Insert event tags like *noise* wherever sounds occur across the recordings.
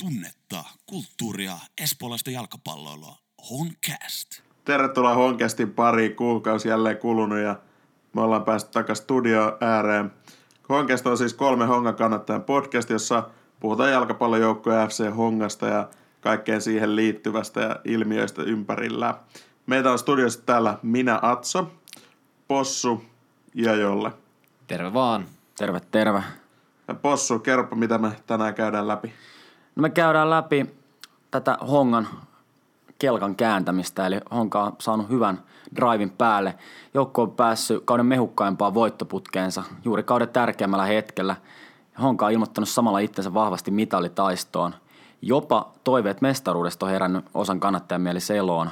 tunnetta, kulttuuria, espoolaista jalkapalloilua. Honcast. Tervetuloa Honcastin pariin. Kuukausi jälleen kulunut ja me ollaan päästy takaisin studio ääreen. Honcast on siis kolme Hongan kannattajan podcast, jossa puhutaan jalkapallojoukkoja FC Hongasta ja kaikkeen siihen liittyvästä ja ilmiöistä ympärillä. Meitä on studiossa täällä minä Atso, Possu ja Jolle. Terve vaan. Terve, terve. Ja Possu, kerropa mitä me tänään käydään läpi. No me käydään läpi tätä Hongan kelkan kääntämistä, eli Honka on saanut hyvän drivin päälle. Joukko on päässyt kauden mehukkaimpaan voittoputkeensa juuri kauden tärkeimmällä hetkellä. Honka on ilmoittanut samalla itsensä vahvasti mitalitaistoon. Jopa toiveet mestaruudesta on herännyt osan kannattajan mieli eloon.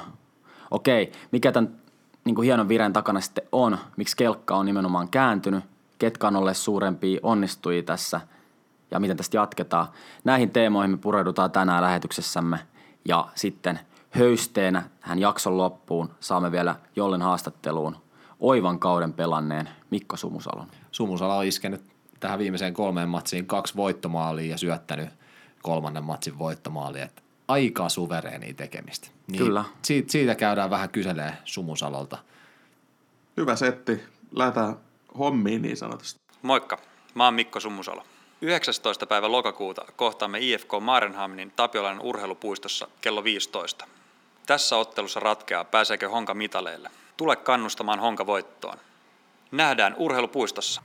Okei, mikä tämän niin kuin hienon vireen takana sitten on, miksi kelkka on nimenomaan kääntynyt, ketkä on olleet suurempia onnistujia tässä ja miten tästä jatketaan. Näihin teemoihin me pureudutaan tänään lähetyksessämme ja sitten höysteenä tähän jakson loppuun saamme vielä Jollen haastatteluun oivan kauden pelanneen Mikko Sumusalon. Sumusala on iskenyt tähän viimeiseen kolmeen matsiin kaksi voittomaalia ja syöttänyt kolmannen matsin voittomaali. Että aika suvereenia tekemistä. Niin Kyllä. Siitä, siitä käydään vähän kyselee Sumusalolta. Hyvä setti. Lähdetään hommiin niin sanotusti. Moikka, mä oon Mikko Summusalo. 19. päivä lokakuuta kohtaamme IFK Marenhamnin Tapiolan urheilupuistossa kello 15. Tässä ottelussa ratkeaa, pääseekö Honka mitaleille. Tule kannustamaan Honka voittoon. Nähdään urheilupuistossa.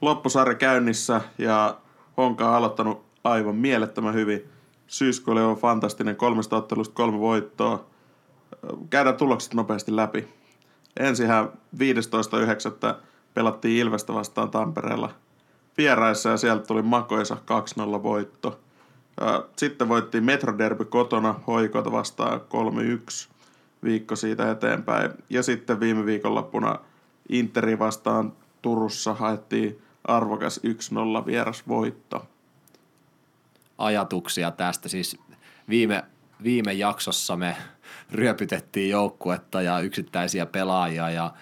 Loppusarja käynnissä ja Honka on aloittanut aivan mielettömän hyvin. Syyskuu oli aivan fantastinen, kolmesta ottelusta kolme voittoa. Käydään tulokset nopeasti läpi. Ensinhän 15.9. pelattiin Ilvestä vastaan Tampereella vieraissa ja sieltä tuli makoisa 2-0 voitto. Sitten voittiin Metroderby kotona hoikota vastaan 3-1 viikko siitä eteenpäin. Ja sitten viime viikonloppuna Interi vastaan Turussa haettiin arvokas 1-0 vierasvoitto. Ajatuksia tästä siis viime, viime jaksossa me ryöpytettiin joukkuetta ja yksittäisiä pelaajia ja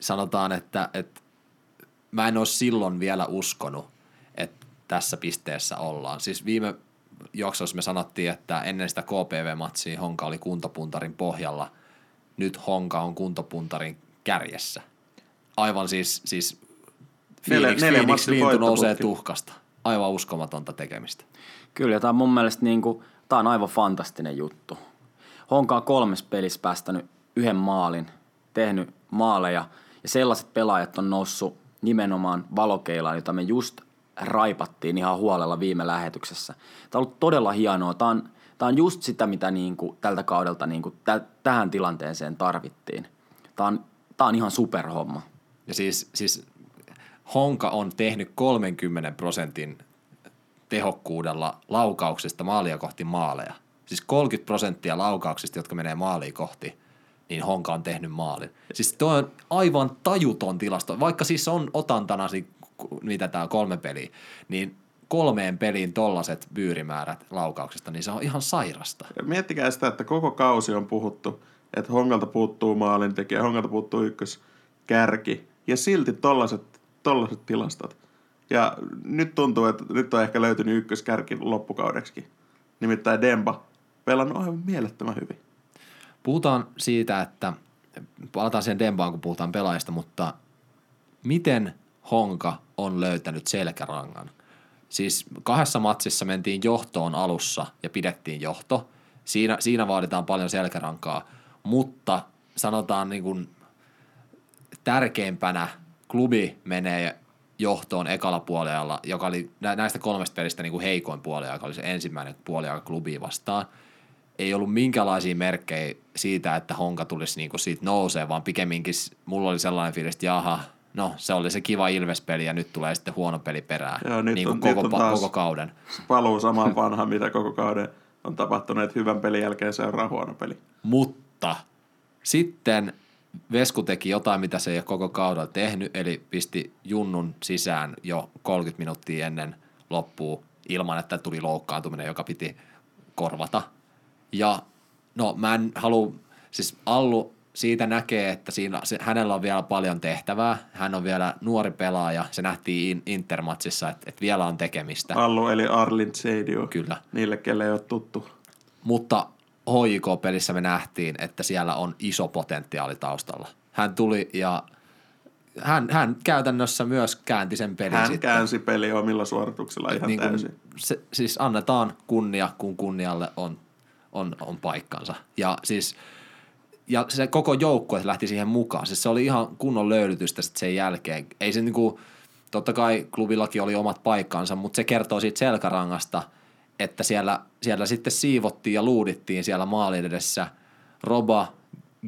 sanotaan, että, että mä en ole silloin vielä uskonut, että tässä pisteessä ollaan. Siis viime jaksossa me sanottiin, että ennen sitä KPV-matsia Honka oli kuntopuntarin pohjalla. Nyt Honka on kuntopuntarin kärjessä. Aivan siis, siis Phoenix, neljä Phoenix lintu nousee tuhkasta. Aivan uskomatonta tekemistä. Kyllä, ja tämä on mun mielestä niin kuin, tämä on aivan fantastinen juttu. Honka on kolmes pelissä päästänyt yhden maalin, tehnyt maaleja, ja sellaiset pelaajat on noussut nimenomaan valokeilaan, jota me just raipattiin ihan huolella viime lähetyksessä. Tämä on ollut todella hienoa. Tämä on, tämä on just sitä, mitä niin kuin tältä kaudelta niin kuin tä, tähän tilanteeseen tarvittiin. Tämä on, tämä on ihan superhomma. Ja siis, siis Honka on tehnyt 30 prosentin tehokkuudella laukauksista maalia kohti maaleja. Siis 30 prosenttia laukauksista, jotka menee maaliin kohti, niin Honka on tehnyt maalin. Siis tuo on aivan tajuton tilasto. Vaikka siis on otantana, mitä tämä kolme peliä, niin kolmeen peliin tollaset byyrimäärät laukauksista, niin se on ihan sairasta. Miettikää sitä, että koko kausi on puhuttu, että Hongalta puuttuu maalintekijä, Hongalta puuttuu ykköskärki, ja silti tollaset, tollaset tilastot. Ja nyt tuntuu, että nyt on ehkä löytynyt ykköskärki loppukaudeksi. Nimittäin Demba pelannut aivan mielettömän hyvin. Puhutaan siitä, että palataan siihen Dembaan, kun puhutaan pelaajista, mutta miten Honka on löytänyt selkärangan? Siis kahdessa matsissa mentiin johtoon alussa ja pidettiin johto. Siinä, siinä vaaditaan paljon selkärankaa, mutta sanotaan niin kuin tärkeimpänä klubi menee johtoon ekalla puolella, joka oli nä- näistä kolmesta pelistä niin kuin heikoin puoli, joka oli se ensimmäinen puoli klubi vastaan. Ei ollut minkälaisia merkkejä siitä, että Honka tulisi niin kuin siitä nousee, vaan pikemminkin mulla oli sellainen fiilis, että jaha, no se oli se kiva Ilves-peli ja nyt tulee sitten huono peli perään. Joo, nyt niin on- kuin nyt koko, on pa- taas- koko kauden. Paluu samaan vanhaan, mitä koko kauden on tapahtunut, että hyvän pelin jälkeen seuraa huono peli. Mutta sitten Vesku teki jotain, mitä se ei ole koko kaudella tehnyt, eli pisti Junnun sisään jo 30 minuuttia ennen loppua ilman, että tuli loukkaantuminen, joka piti korvata. Ja no mä en halua, siis Allu siitä näkee, että siinä, se, hänellä on vielä paljon tehtävää. Hän on vielä nuori pelaaja. Se nähtiin Intermatsissa, että, että vielä on tekemistä. Allu eli Arlin Seidio. Kyllä. Niille, kelle ei ole tuttu. Mutta HJK-pelissä me nähtiin, että siellä on iso potentiaali taustalla. Hän tuli ja hän, hän käytännössä myös käänti sen pelin Hän sitten. käänsi peli omilla suorituksilla ihan niin täysin. se, siis annetaan kunnia, kun kunnialle on, on, on paikkansa. Ja siis ja se koko joukkue lähti siihen mukaan. Siis se oli ihan kunnon löylytystä sitten sen jälkeen. Ei se niinku, totta kai klubillakin oli omat paikkansa, mutta se kertoo siitä selkärangasta, että siellä, siellä sitten siivottiin ja luudittiin siellä maalin edessä. Roba,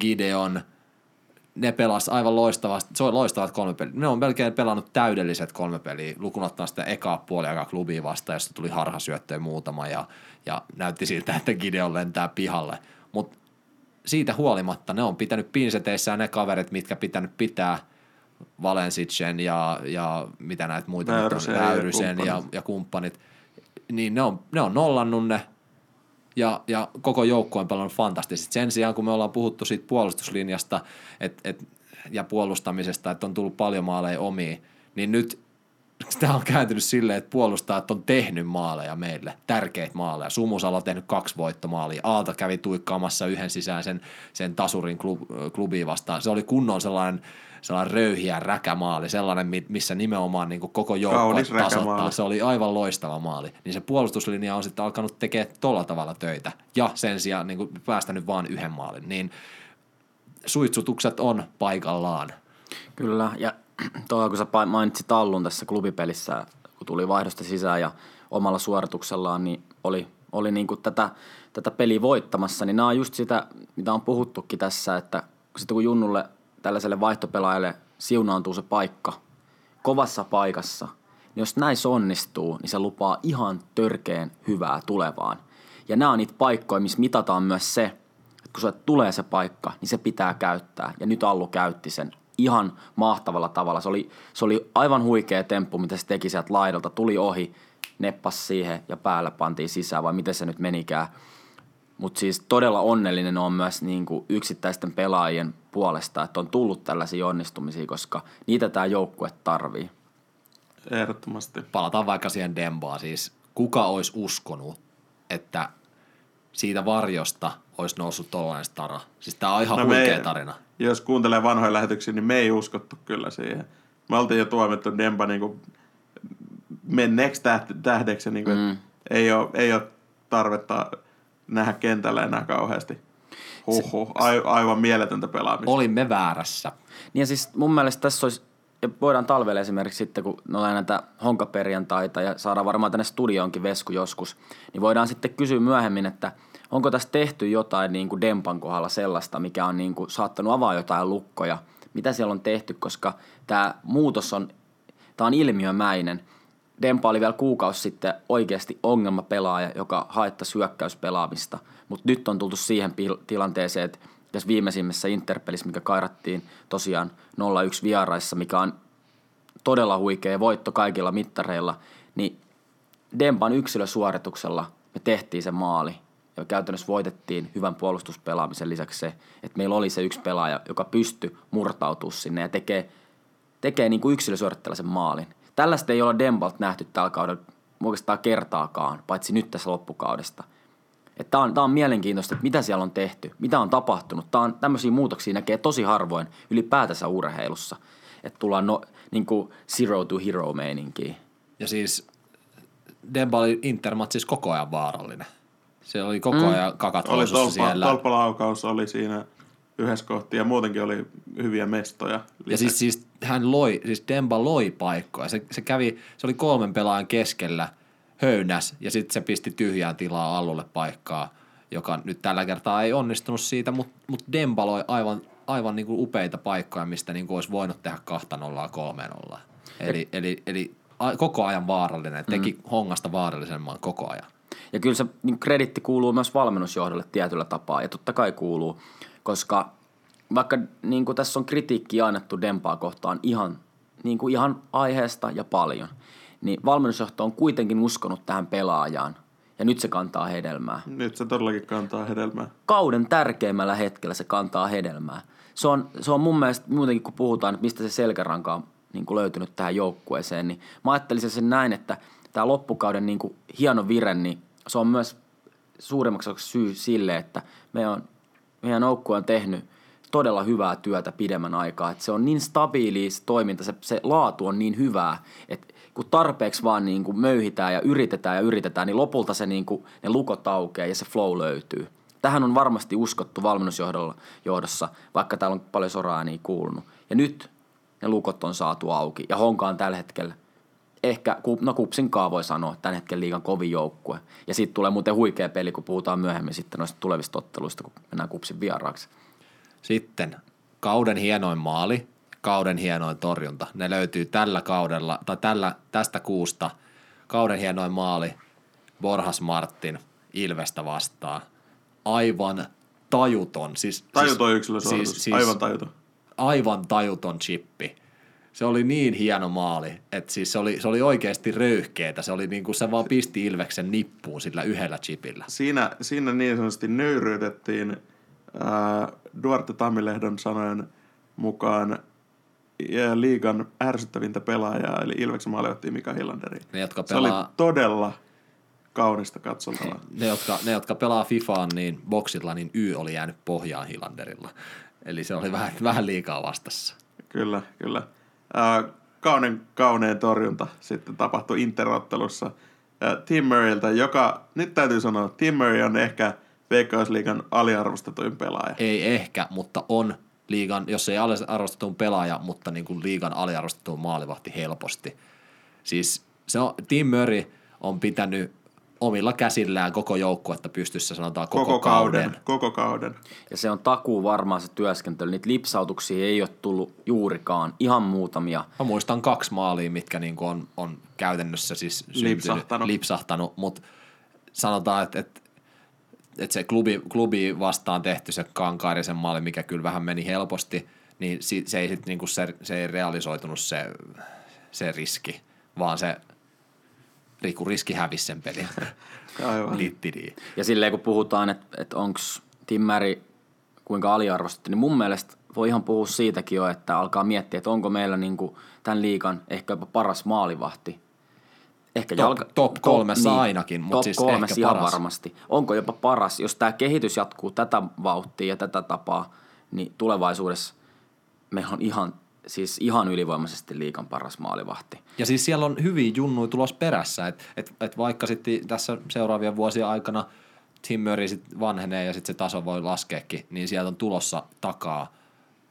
Gideon, ne pelas aivan loistavasti, se on loistavat kolme peliä. Ne on melkein pelannut täydelliset kolme peliä, lukunottaa sitä ekaa puoli aikaa klubia vastaan, josta tuli harhasyöttöjä muutama ja, ja näytti siltä, että Gideon lentää pihalle. Mutta siitä huolimatta ne on pitänyt pinseteissään ne kaverit, mitkä pitänyt pitää Valensicen ja, ja mitä näitä muita Väyrysen ja Väyrysen ja, kumppanit. ja kumppanit, niin ne on, ne on nollannut ne ja, ja koko joukko on pelannut fantastisesti. Sen sijaan, kun me ollaan puhuttu siitä puolustuslinjasta et, et, ja puolustamisesta, että on tullut paljon maaleja omiin, niin nyt tämä on kääntynyt silleen, että puolustajat on tehnyt maaleja meille, tärkeitä maaleja. Sumusalo on tehnyt kaksi voittomaalia. Aalto kävi tuikkaamassa yhden sisään sen, sen tasurin klub, klubiin vastaan. Se oli kunnon sellainen, sellainen röyhiä räkämaali, sellainen, mi- missä nimenomaan niin koko joukko Kaunis tasoittaa. Se oli aivan loistava maali. Niin se puolustuslinja on sitten alkanut tekemään tolla tavalla töitä. Ja sen sijaan niin kuin päästänyt vaan yhden maalin. Niin suitsutukset on paikallaan. Kyllä, ja tuo kun sä mainitsit Tallun tässä klubipelissä, kun tuli vaihdosta sisään ja omalla suorituksellaan, niin oli, oli niin kuin tätä, tätä peliä voittamassa, niin nämä on just sitä, mitä on puhuttukin tässä, että sitten kun Junnulle tällaiselle vaihtopelaajalle siunaantuu se paikka kovassa paikassa, niin jos näissä onnistuu, niin se lupaa ihan törkeen hyvää tulevaan. Ja nämä on niitä paikkoja, missä mitataan myös se, että kun sulle tulee se paikka, niin se pitää käyttää. Ja nyt Allu käytti sen ihan mahtavalla tavalla. Se oli, se oli aivan huikea temppu, mitä se teki sieltä laidalta. Tuli ohi, neppas siihen ja päällä pantiin sisään, vai miten se nyt menikään. Mutta siis todella onnellinen on myös niin kuin yksittäisten pelaajien puolesta, että on tullut tällaisia onnistumisia, koska niitä tämä joukkue tarvii. Ehdottomasti. palataan vaikka siihen Dembaan, siis kuka olisi uskonut, että siitä varjosta olisi noussut tollainen stara. Siis tää on ihan no me huikea ei- tarina. Jos kuuntelee vanhoja lähetyksiä, niin me ei uskottu kyllä siihen. Me oltiin jo tuomittu Demba niinku menneeksi täht- tähdeksi. Niinku, mm. ei, ole, ei ole tarvetta nähdä kentällä enää kauheasti. Huhhuh, ai, aivan mieletöntä pelaamista. Olimme väärässä. Niin ja siis mun mielestä tässä olisi, ja voidaan talvella esimerkiksi sitten, kun me ollaan näitä honkaperjantaita ja saadaan varmaan tänne studioonkin vesku joskus, niin voidaan sitten kysyä myöhemmin, että onko tässä tehty jotain niin kuin Dempan kohdalla sellaista, mikä on niin kuin saattanut avaa jotain lukkoja, mitä siellä on tehty, koska tämä muutos on, tämä on ilmiömäinen. Dempa oli vielä kuukausi sitten oikeasti ongelmapelaaja, joka haittaisi hyökkäyspelaamista, mutta nyt on tultu siihen pil- tilanteeseen, että tässä viimeisimmässä Interpelissä, mikä kairattiin tosiaan 0-1 vieraissa, mikä on todella huikea voitto kaikilla mittareilla, niin Dempan yksilösuorituksella me tehtiin se maali. Käytännössä voitettiin hyvän puolustuspelaamisen lisäksi se, että meillä oli se yksi pelaaja, joka pystyi murtautumaan sinne ja tekee, tekee niin kuin sen maalin. Tällaista ei ole Dembalt nähty tällä kaudella oikeastaan kertaakaan, paitsi nyt tässä loppukaudesta. Tämä on, on mielenkiintoista, että mitä siellä on tehty, mitä on tapahtunut. Tää on, tämmöisiä muutoksia näkee tosi harvoin ylipäätänsä urheilussa. Että tullaan no, niin kuin zero to hero meininkiin. Ja siis Demba oli Intermatsissa koko ajan vaarallinen. Se oli koko ajan kakat oli tolpa, siellä. tolppalaukaus oli siinä yhdessä kohti ja muutenkin oli hyviä mestoja. Ja siis, siis hän loi, siis Demba loi paikkoja. Se, se kävi, se oli kolmen pelaajan keskellä, höynäs ja sitten se pisti tyhjään tilaa Allulle paikkaa, joka nyt tällä kertaa ei onnistunut siitä, mutta mut Demba loi aivan, aivan niinku upeita paikkoja, mistä niinku olisi voinut tehdä kahta nollaa kolmeen nollaa. Eli, eli, eli a, koko ajan vaarallinen, teki mm. hongasta vaarallisemman koko ajan. Ja kyllä se niin kreditti kuuluu myös valmennusjohdolle tietyllä tapaa, ja totta kai kuuluu, koska vaikka niin kuin tässä on kritiikkiä annettu Dempaa kohtaan ihan, niin kuin ihan aiheesta ja paljon, niin valmennusjohto on kuitenkin uskonut tähän pelaajaan Ja nyt se kantaa hedelmää. Nyt se todellakin kantaa hedelmää. Kauden tärkeimmällä hetkellä se kantaa hedelmää. Se on, se on mun mielestä muutenkin, kun puhutaan, että mistä se selkäranka on niin kuin löytynyt tähän joukkueeseen, niin mä ajattelisin sen näin, että tämä loppukauden niin kuin hieno vire, niin se on myös suurimmaksi syy sille, että meidän, meidän joukkue on tehnyt todella hyvää työtä pidemmän aikaa. Että se on niin stabiili se toiminta, se, se laatu on niin hyvää, että kun tarpeeksi vaan niin kuin möyhitään ja yritetään ja yritetään, niin lopulta se niin kuin, ne lukot aukeaa ja se flow löytyy. Tähän on varmasti uskottu valmennusjohdossa, vaikka täällä on paljon soraa niin kuulunut. Ja nyt ne lukot on saatu auki ja Honka on tällä hetkellä ehkä, no Kupsin kaa voi sanoa, tämän hetken liigan kovin joukkue. Ja sitten tulee muuten huikea peli, kun puhutaan myöhemmin sitten noista tulevista otteluista, kun mennään Kupsin vieraaksi. Sitten kauden hienoin maali, kauden hienoin torjunta. Ne löytyy tällä kaudella, tai tällä, tästä kuusta. Kauden hienoin maali, Borhas Martin, Ilvestä vastaan. Aivan tajuton. Siis, tajuton yksilösuoritus, siis, siis, aivan tajuton. Aivan tajuton chippi. Se oli niin hieno maali, että siis se oli, se oli oikeasti röyhkeetä. Se oli niin kuin se vaan pisti Ilveksen nippuun sillä yhdellä chipillä. Siinä, siinä niin sanotusti nöyryytettiin äh, Duarte Tammilehdon sanojen mukaan liigan ärsyttävintä pelaajaa, eli Ilveksen maalivahti Mika Hillanderi. Ne, jotka pelaa... Se oli todella kaunista katsottavaa. Ne, jotka, ne, jotka pelaa FIFAan niin boksilla, niin Y oli jäänyt pohjaan Hillanderilla. Eli se oli vähän, vähän liikaa vastassa. Kyllä, kyllä. Äh, kaunein, torjunta sitten tapahtui interottelussa Tim Murrayltä, joka, nyt täytyy sanoa, Tim Murray on ehkä Veikkausliigan aliarvostetuin pelaaja. Ei ehkä, mutta on liigan, jos ei aliarvostetun pelaaja, mutta niin kuin liigan aliarvostetun maalivahti helposti. Siis se on, Tim Murray on pitänyt omilla käsillään koko joukkuetta pystyssä sanotaan koko, koko kauden. kauden. Koko kauden. Ja se on takuu varmaan se työskentely. Niitä lipsautuksia ei ole tullut juurikaan, ihan muutamia. Mä muistan kaksi maalia, mitkä niin on, on käytännössä siis lipsahtanut, lipsahtanut mutta sanotaan, että, että että se klubi, klubi vastaan tehty se Kankaarisen maali, mikä kyllä vähän meni helposti, niin se ei, sit niinku se, se ei realisoitunut se, se riski, vaan se Riku riski hävisi sen pelin. *laughs* Aivan. Ja silleen kun puhutaan, että, että onko Timmäri kuinka aliarvostettu, niin mun mielestä voi ihan puhua siitäkin jo, että alkaa miettiä, että onko meillä niin kuin tämän liikan ehkä jopa paras maalivahti. Ehkä top, jalka, top kolmessa niin, ainakin, mutta siis kolmessa ehkä ihan paras. varmasti. Onko jopa paras, jos tämä kehitys jatkuu tätä vauhtia ja tätä tapaa, niin tulevaisuudessa meillä on ihan siis ihan ylivoimaisesti liikan paras maalivahti. Ja siis siellä on hyviä junnuja tulos perässä, että et, et vaikka sitten tässä seuraavien vuosien aikana Tim Murray sit vanhenee ja sitten se taso voi laskeekin, niin sieltä on tulossa takaa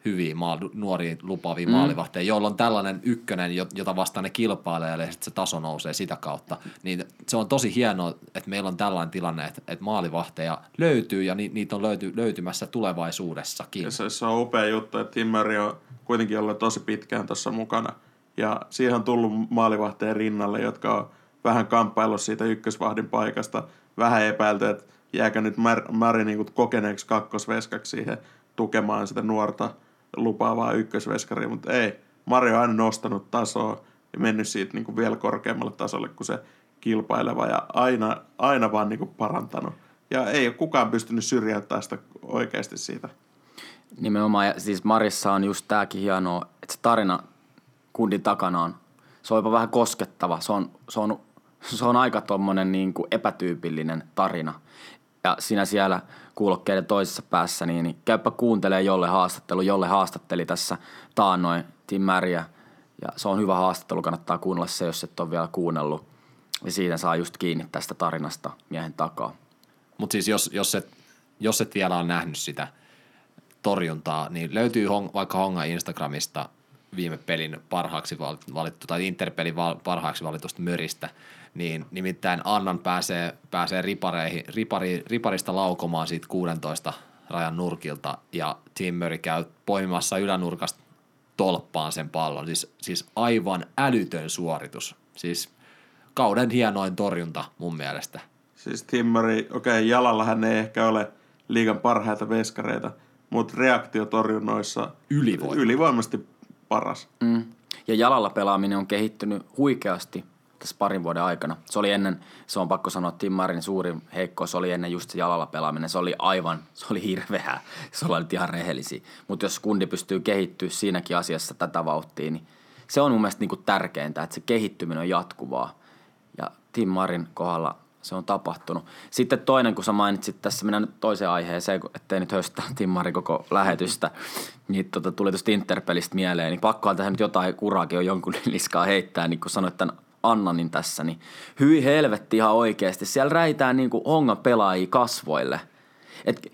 hyviä maal- nuoria lupaavia mm. maalivahteja, joilla on tällainen ykkönen, jota vastaan ne kilpailee ja sitten se taso nousee sitä kautta. Niin se on tosi hienoa, että meillä on tällainen tilanne, että, että maalivahteja löytyy ja ni, niitä on löyty, löytymässä tulevaisuudessakin. Ja se, se on upea juttu, että Tim Murray on kuitenkin ollut tosi pitkään tuossa mukana. Ja siihen on tullut maalivahteen rinnalle, jotka on vähän kamppaillut siitä ykkösvahdin paikasta. Vähän epäilty, että jääkö nyt Mari niin kokeneeksi kakkosveskaksi siihen tukemaan sitä nuorta lupaavaa ykkösveskaria, mutta ei. Mari on aina nostanut tasoa ja mennyt siitä niin kuin vielä korkeammalle tasolle kuin se kilpaileva ja aina, aina vaan niin kuin parantanut. Ja ei ole kukaan pystynyt syrjäyttämään sitä oikeasti siitä. Nimenomaan, ja siis Marissa on just tämäkin hienoa, että se tarina kundin takana on, se on jopa vähän koskettava. Se on, se on, se on aika tuommoinen niin kuin epätyypillinen tarina. Ja sinä siellä kuulokkeiden toisessa päässä, niin, niin käypä kuuntelee jolle haastattelu, jolle haastatteli tässä taannoin Tim Märiä. Ja se on hyvä haastattelu, kannattaa kuunnella se, jos et ole vielä kuunnellut. Ja siitä saa just kiinni tästä tarinasta miehen takaa. Mutta siis jos, jos, et, jos et vielä ole nähnyt sitä torjuntaa, niin löytyy hong, vaikka Honga Instagramista viime pelin parhaaksi valittu, tai Interpelin parhaaksi valitusta möristä, niin nimittäin Annan pääsee, pääsee ripareihin, ripari, riparista laukomaan siitä 16 rajan nurkilta, ja Tim Murray käy poimimassa ylänurkasta tolppaan sen pallon. Siis, siis aivan älytön suoritus. Siis kauden hienoin torjunta mun mielestä. Siis Tim Murray, okei, okay, jalalla hän ei ehkä ole liigan parhaita veskareita, mutta reaktiotorjunnoissa Ylivoima. ylivoimasti paras. Mm. Ja jalalla pelaaminen on kehittynyt huikeasti tässä parin vuoden aikana. Se oli ennen, se on pakko sanoa, Tim Marin suurin heikkous oli ennen just se jalalla pelaaminen. Se oli aivan, se oli hirveää, se oli nyt ihan rehellisiä. Mutta jos kundi pystyy kehittyä siinäkin asiassa tätä vauhtia, niin se on mun mielestä niinku tärkeintä, että se kehittyminen on jatkuvaa. Ja Tim Marin kohdalla se on tapahtunut. Sitten toinen, kun sä mainitsit tässä, mennään nyt toiseen aiheeseen, ettei nyt höstä Timmari koko lähetystä, niin tota, tuli tuosta Interpelistä mieleen, niin pakkohan tähän nyt jotain kuraakin on jonkun *laughs* niskaa heittää, niin kun sanoit tämän Annanin tässä, niin hyi helvetti ihan oikeasti. Siellä räitää niin kuin honga pelaajia kasvoille. Et,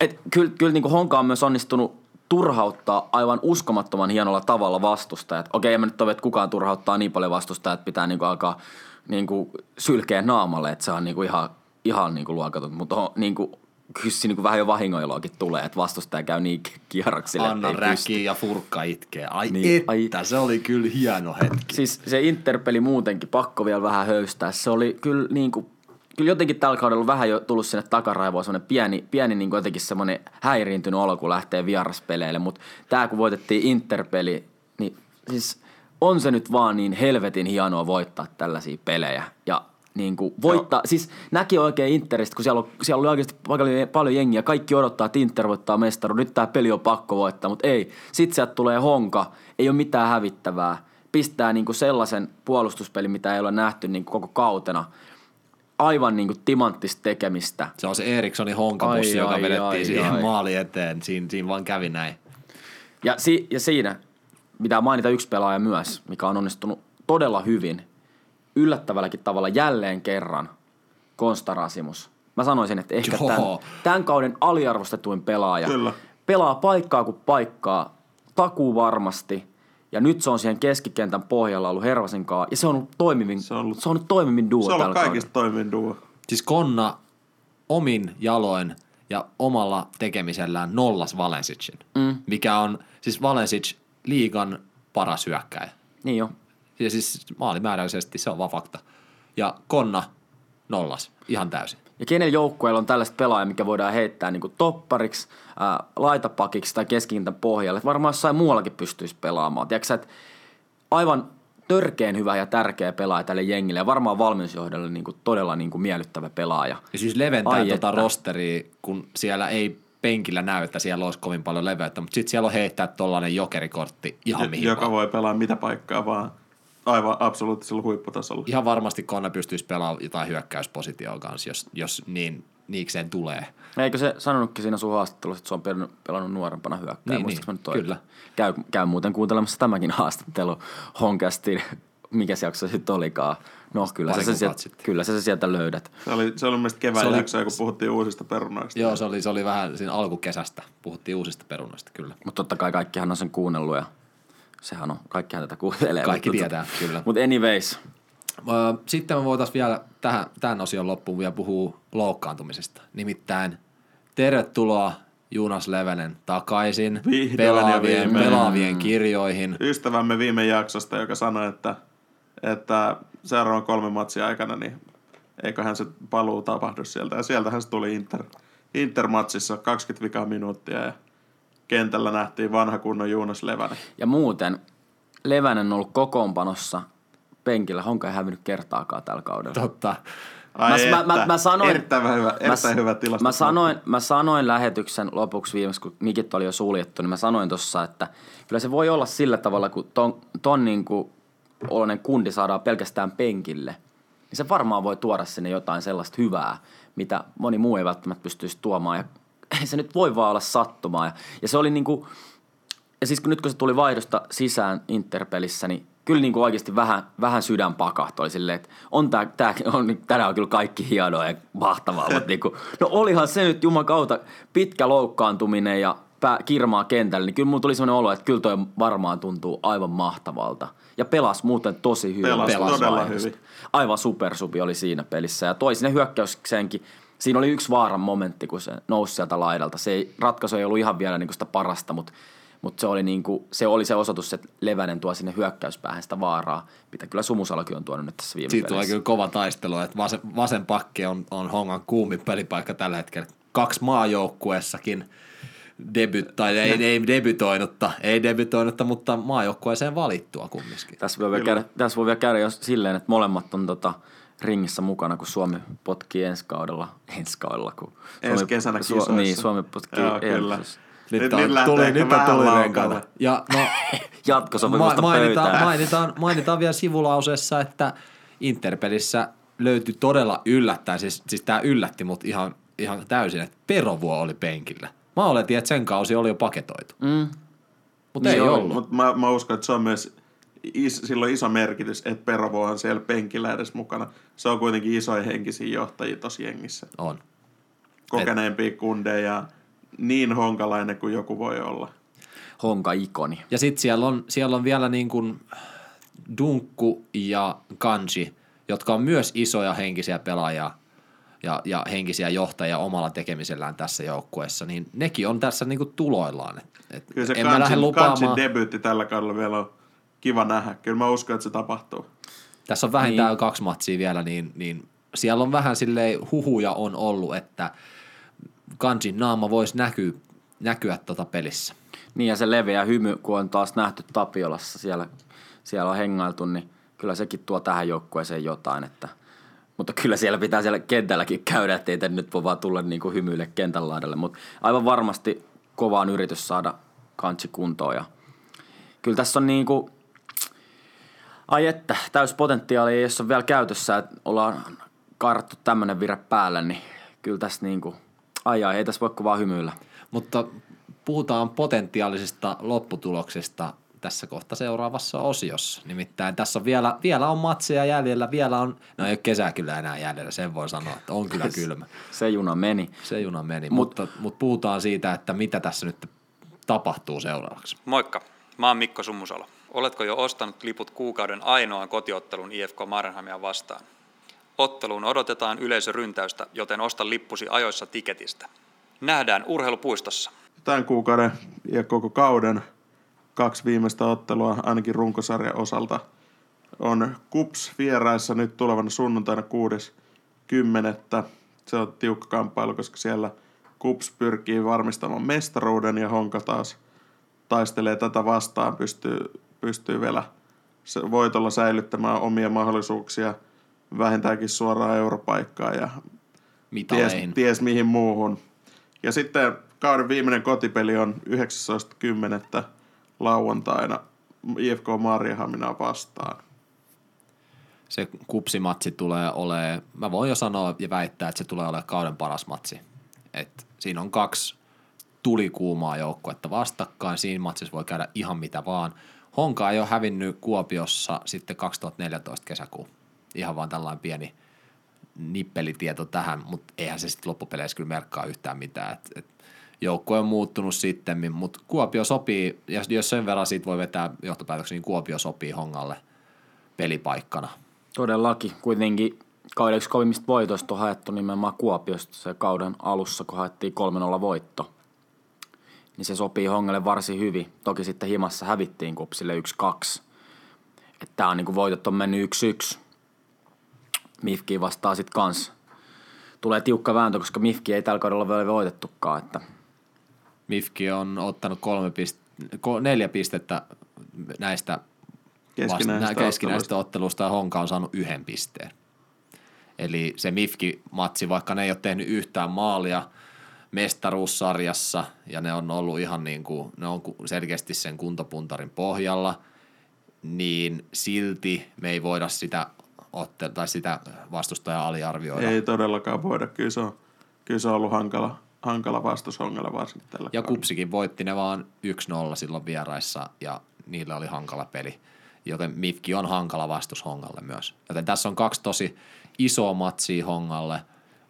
et, kyllä kyllä niin kuin Honka on myös onnistunut turhauttaa aivan uskomattoman hienolla tavalla vastustajat. Okei, en mä nyt ole, että kukaan turhauttaa niin paljon vastustajat, että pitää niin kuin alkaa niin kuin sylkeä naamalle, että se on niin kuin ihan, ihan niin kuin luokaton. Mutta niin kuin, kyllä siinä niin kuin vähän jo vahingoiluakin tulee, että vastustaja käy niin kierroksille. Anna että räki ja furkka itkee. Ai Niin, niin, ai- että, se oli kyllä hieno hetki. Siis se Interpeli muutenkin, pakko vielä vähän höystää. Se oli kyllä niin kuin, kyllä jotenkin tällä kaudella on vähän jo tullut sinne takaraivoon semmoinen pieni, pieni niin kuin jotenkin semmoinen häiriintynyt olo, kun lähtee vieraspeleille. Mutta tämä kun voitettiin Interpeli, niin siis on se nyt vaan niin helvetin hienoa voittaa tällaisia pelejä. Ja niin kuin voittaa, siis näki oikein Interistä, kun siellä, on, siellä oli oikeasti paljon, paljon jengiä. Kaikki odottaa, että Inter voittaa mestaru. Nyt tämä peli on pakko voittaa, mutta ei. Sitten sieltä tulee honka, ei ole mitään hävittävää. Pistää niin kuin sellaisen puolustuspelin, mitä ei ole nähty niin kuin koko kautena. Aivan niin kuin timanttista tekemistä. Se on se Erikssonin honkabussi, Ai, joka ai, vedettiin ai, siihen ai. maali eteen. Siinä, siinä vaan kävi näin. Ja, si- ja siinä pitää mainita yksi pelaaja myös, mikä on onnistunut todella hyvin, yllättävälläkin tavalla jälleen kerran, Konsta Rasimus. Mä sanoisin, että ehkä Joo. tämän, tämän kauden aliarvostetuin pelaaja. Kyllä. Pelaa paikkaa kuin paikkaa, takuu varmasti. Ja nyt se on siihen keskikentän pohjalla ollut Hervasen kanssa. Ja se on ollut toimivin, Se on ollut- se on ollut toimivin duo Se on ollut kaikista toimin duo. Siis Konna omin jaloin ja omalla tekemisellään nollas Valensicin, mm. mikä on siis Valensic liigan paras hyökkäjä. Niin jo. Ja siis maalimääräisesti se on vaan fakta. Ja Konna nollas, ihan täysin. Ja kenellä joukkueella on tällaista pelaajaa, mikä voidaan heittää niin toppariksi, ää, laitapakiksi tai keskikentän pohjalle. Varmaan jossain muuallakin pystyisi pelaamaan. Tiedätkö että aivan törkeen hyvä ja tärkeä pelaaja tälle jengille ja varmaan valmennusjohdolle niin todella niin miellyttävä pelaaja. Ja siis leventää Ai tuota rosteria, kun siellä ei penkillä näy, että siellä olisi kovin paljon leveyttä, mutta sitten siellä on heittää tollainen jokerikortti ihan mihin joka vaan. voi pelaa mitä paikkaa vaan aivan absoluuttisella huipputasolla. Ihan varmasti Konna pystyisi pelaamaan jotain hyökkäyspositioon kanssa, jos, jos niin niikseen tulee. Eikö se sanonutkin siinä sun haastattelussa, että se on pelannut, pelannut nuorempana hyökkääjä? Niin, niin, nyt kyllä. Käy, käy muuten kuuntelemassa tämäkin haastattelu Honkasti. Mikä se jakso sitten olikaan? No kyllä Pari sä, se sieltä, sitten. kyllä sä se sieltä löydät. Se oli, se oli mielestäni kevään Se oli- jaksoja, kun puhuttiin uusista perunoista. Joo, se oli, se oli vähän siinä alkukesästä. Puhuttiin uusista perunoista, kyllä. Mutta totta kai kaikkihan on sen kuunnellut ja sehän on, kaikkihan tätä kuuntelee. Kaikki Mutta- tietää, kyllä. Mutta anyways, Sitten me voitaisiin vielä tähän, tämän osion loppuun vielä puhua loukkaantumisesta. Nimittäin tervetuloa Juunas Levenen takaisin Vihdoin pelaavien, pelaavien kirjoihin. Ystävämme viime jaksosta, joka sanoi, että, että seuraavan kolmen matsin aikana, niin eiköhän se paluu tapahdu sieltä. Ja sieltähän se tuli Inter, Intermatsissa 20 vikaa minuuttia ja kentällä nähtiin vanha kunnon Juunas Levänen. ja muuten Levänen on ollut kokoonpanossa penkillä. Honka ei hävinnyt kertaakaan tällä kaudella. Totta. Ai Mä- mä- mä- mä sanoin- erittäin hyvä, erittäin mä, hyvä tilasto. Mä sanoin, mä sanoin lähetyksen lopuksi viimeksi, kun mikit oli jo suljettu, niin mä sanoin tuossa, että kyllä se voi olla sillä tavalla, kun ton, ton niin kuin oloinen kundi saadaan pelkästään penkille, niin se varmaan voi tuoda sinne jotain sellaista hyvää, mitä moni muu ei välttämättä pystyisi tuomaan. Ja se nyt voi vaan olla sattumaa. Ja, ja se oli niin kuin, ja siis kun nyt kun se tuli vaihdosta sisään Interpelissä, niin kyllä niin kuin oikeasti vähän, vähän sydän pakahtoi silleen, että on tää, tää on, tänään on kyllä kaikki hienoa ja mahtavaa, mutta *laughs* niin kuin, no olihan se nyt juman kautta pitkä loukkaantuminen ja pää, kirmaa kentällä, niin kyllä mulla tuli sellainen olo, että kyllä toi varmaan tuntuu aivan mahtavalta. Ja pelas muuten tosi hyvin. Pelasi todella vaihdosta. hyvin. Aivan supersupi oli siinä pelissä ja toi sinne hyökkäykseenkin. Siinä oli yksi vaaran momentti, kun se nousi sieltä laidalta. Se ei, ratkaisu ei ollut ihan vielä niin kuin sitä parasta, mutta, mutta se, oli niin kuin, se oli se osoitus, että Levänen tuo sinne hyökkäyspäähän sitä vaaraa, mitä kyllä Sumusalokin on tuonut nyt tässä viime Siitä tulee kyllä kova taistelu, että vasen, vasen pakki on, on Hongan kuumin pelipaikka tällä hetkellä. Kaksi maajoukkuessakin debyt, tai ei, ei debytoinutta, ei debytoinutta, mutta maajoukkueeseen valittua kumminkin. Tässä voi, vielä käydä, tässä voi vielä käydä jos silleen, että molemmat on tota, ringissä mukana, kun Suomi potkii ensi kaudella, ensi kaudella, kun Ensi Suomi, kesänä kisoissa. Niin, Suomi potkii Joo, kyllä. Nyt, Nyt- on, nyt tuli, nyt on tuli renkaita. Ja no, *laughs* Jatkosopimusta Ma- mainitaan, pöytään. mainitaan, mainitaan vielä sivulauseessa, että Interpelissä löytyi todella yllättäen, siis, siis tämä yllätti mut ihan, ihan täysin, että Perovuo oli penkillä. Mä oletin, että sen kausi oli jo paketoitu. Mm. Mutta ei Joo, ollut. Mutta mä, mä uskon, että se on myös, is, sillä on iso merkitys, että Perovo on siellä penkillä edes mukana. Se on kuitenkin isoja henkisiä johtajia tossa jengissä. On. Kokeneempia kundeja ja niin honkalainen kuin joku voi olla. Honka-ikoni. Ja sitten siellä on, siellä on vielä niin kuin Dunkku ja Kanji, jotka on myös isoja henkisiä pelaajia ja, ja henkisiä johtajia omalla tekemisellään tässä joukkueessa, niin nekin on tässä niin kuin tuloillaan. Et, et Kyllä se en mä lähde Kansin, lupaamaan. Kansin debyytti tällä kaudella vielä on kiva nähdä. Kyllä mä uskon, että se tapahtuu. Tässä on vähintään Niin. kaksi matsia vielä, niin, niin siellä on vähän silleen huhuja on ollut, että Kanjin naama voisi näkyä, näkyä tota pelissä. Niin ja se leveä hymy, kun on taas nähty Tapiolassa, siellä, siellä on hengailtu, niin kyllä sekin tuo tähän joukkueeseen jotain. Että, mutta kyllä siellä pitää siellä kentälläkin käydä, ettei te nyt voi vaan tulla niin kuin hymyille kentän laidalle. Mutta aivan varmasti kovaan yritys saada kansi kuntoon. Ja kyllä tässä on niin kuin, ai että, täyspotentiaali, jos on vielä käytössä, että ollaan karttu tämmöinen vire päälle, niin kyllä tässä niin kuin, ai ai, ei tässä voi vaan hymyillä. Mutta puhutaan potentiaalisesta lopputuloksesta tässä kohta seuraavassa osiossa. Nimittäin tässä on vielä, vielä on matseja jäljellä, vielä on, no ei ole kesää kyllä enää jäljellä, sen voi sanoa, että on kyllä *laughs* kylmä. Se juna meni. Se juna meni, Mut- mutta, mutta puhutaan siitä, että mitä tässä nyt tapahtuu seuraavaksi. Moikka, mä oon Mikko Summusalo. Oletko jo ostanut liput kuukauden ainoan kotiottelun IFK Marenhamia vastaan? Otteluun odotetaan yleisöryntäystä, joten osta lippusi ajoissa tiketistä. Nähdään urheilupuistossa. Tämän kuukauden ja koko kauden kaksi viimeistä ottelua, ainakin runkosarjan osalta, on Kups vieraissa nyt tulevana sunnuntaina 6.10. Se on tiukka kamppailu, koska siellä Kups pyrkii varmistamaan mestaruuden ja Honka taas taistelee tätä vastaan, pystyy, pystyy vielä voitolla säilyttämään omia mahdollisuuksia vähintäänkin suoraan europaikkaa ja ties, ties mihin muuhun. Ja sitten kauden viimeinen kotipeli on 19.10. lauantaina IFK Mariehaminaa vastaan. Se kupsimatsi tulee olemaan, mä voin jo sanoa ja väittää, että se tulee olemaan kauden paras matsi. Et siinä on kaksi tulikuumaa joukkuetta vastakkain, siinä matsissa voi käydä ihan mitä vaan. Honka ei ole hävinnyt Kuopiossa sitten 2014 kesäkuun. Ihan vaan tällainen pieni nippelitieto tähän, mutta eihän se sitten loppupeleissä kyllä merkkaa yhtään mitään. Et, et joukkue on muuttunut sitten, mutta Kuopio sopii, ja jos sen verran siitä voi vetää johtopäätöksen, niin Kuopio sopii Hongalle pelipaikkana. Todellakin. Kuitenkin kaudeksi kovimmista voitoista on haettu nimenomaan Kuopiosta se kauden alussa, kun haettiin 3-0 voitto. Niin se sopii Hongalle varsin hyvin. Toki sitten himassa hävittiin kupsille 1-2. Että tää on niinku voitot on mennyt 1-1. Mifki vastaa sitten kans. Tulee tiukka vääntö, koska Mifki ei tällä kaudella vielä voitettukaan. Että Mifki on ottanut kolme pist- ko- neljä pistettä näistä Keskinäisistä vasta- keskinäisistä otteluista ja Honka on saanut yhden pisteen. Eli se Mifki-matsi, vaikka ne ei ole tehnyt yhtään maalia mestaruussarjassa ja ne on ollut ihan niin kuin, ne on selkeästi sen kuntopuntarin pohjalla, niin silti me ei voida sitä, otte- tai sitä vastustajaa aliarvioida. Ei todellakaan voida. Kyllä se on, kyllä se on ollut hankala, hankala vastus Hongalle varsinkin tällä Ja kaudella. Kupsikin voitti ne vaan 1-0 silloin vieraissa ja niillä oli hankala peli. Joten Mifki on hankala vastus Hongalle myös. Joten tässä on kaksi tosi isoa matsia Hongalle.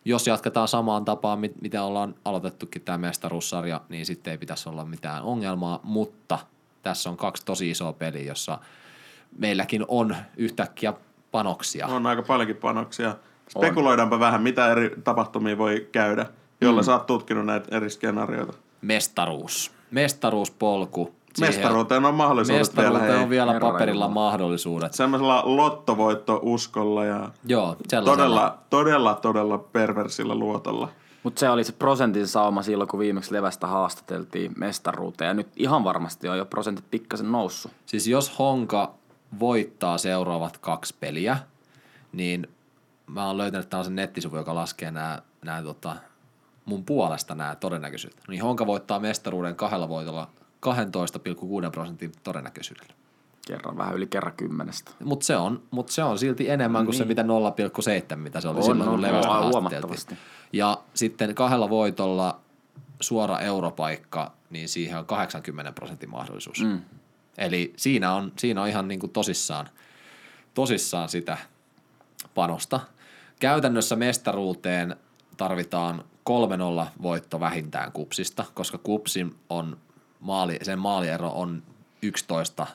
Jos jatketaan samaan tapaan, mit- mitä ollaan aloitettukin tämä mestaruussarja, niin sitten ei pitäisi olla mitään ongelmaa, mutta tässä on kaksi tosi isoa peliä, jossa meilläkin on yhtäkkiä panoksia. On aika paljonkin panoksia. Spekuloidaanpa vähän, mitä eri tapahtumia voi käydä, Mm. jolla sä oot tutkinut näitä eri skenaarioita. mestaruus. Mestaruuspolku. Siihen- Mestaruuteen on mahdollisuudet vielä. Mestaruuteen Hei. on vielä Herra paperilla Jumala. mahdollisuudet. Semmoisella lottovoitto-uskolla ja Joo, todella, todella, todella perversillä luotolla. Mutta se oli se prosentin sauma silloin, kun viimeksi Levästä haastateltiin mestaruuteen. Ja nyt ihan varmasti on jo prosentit pikkasen noussut. Siis jos Honka voittaa seuraavat kaksi peliä, niin mä oon löytänyt tällaisen nettisivu, joka laskee nämä, nämä tota, mun puolesta nämä todennäköisyydet. Niin Honka voittaa mestaruuden kahdella voitolla 12,6 prosentin todennäköisyydellä. Kerran vähän yli kerran kymmenestä. Mutta se, on, mut se on silti enemmän kuin se mitä 0,7, mitä se oli On, silloin, kun Levästä haastateltiin. huomattavasti. Ja sitten kahdella voitolla suora europaikka, niin siihen on 80 prosentin mahdollisuus. Mm. Eli siinä on, siinä on ihan niin kuin tosissaan, tosissaan sitä panosta. Käytännössä mestaruuteen tarvitaan 3-0 voitto vähintään kupsista, koska kupsin on maali, sen maaliero on 11,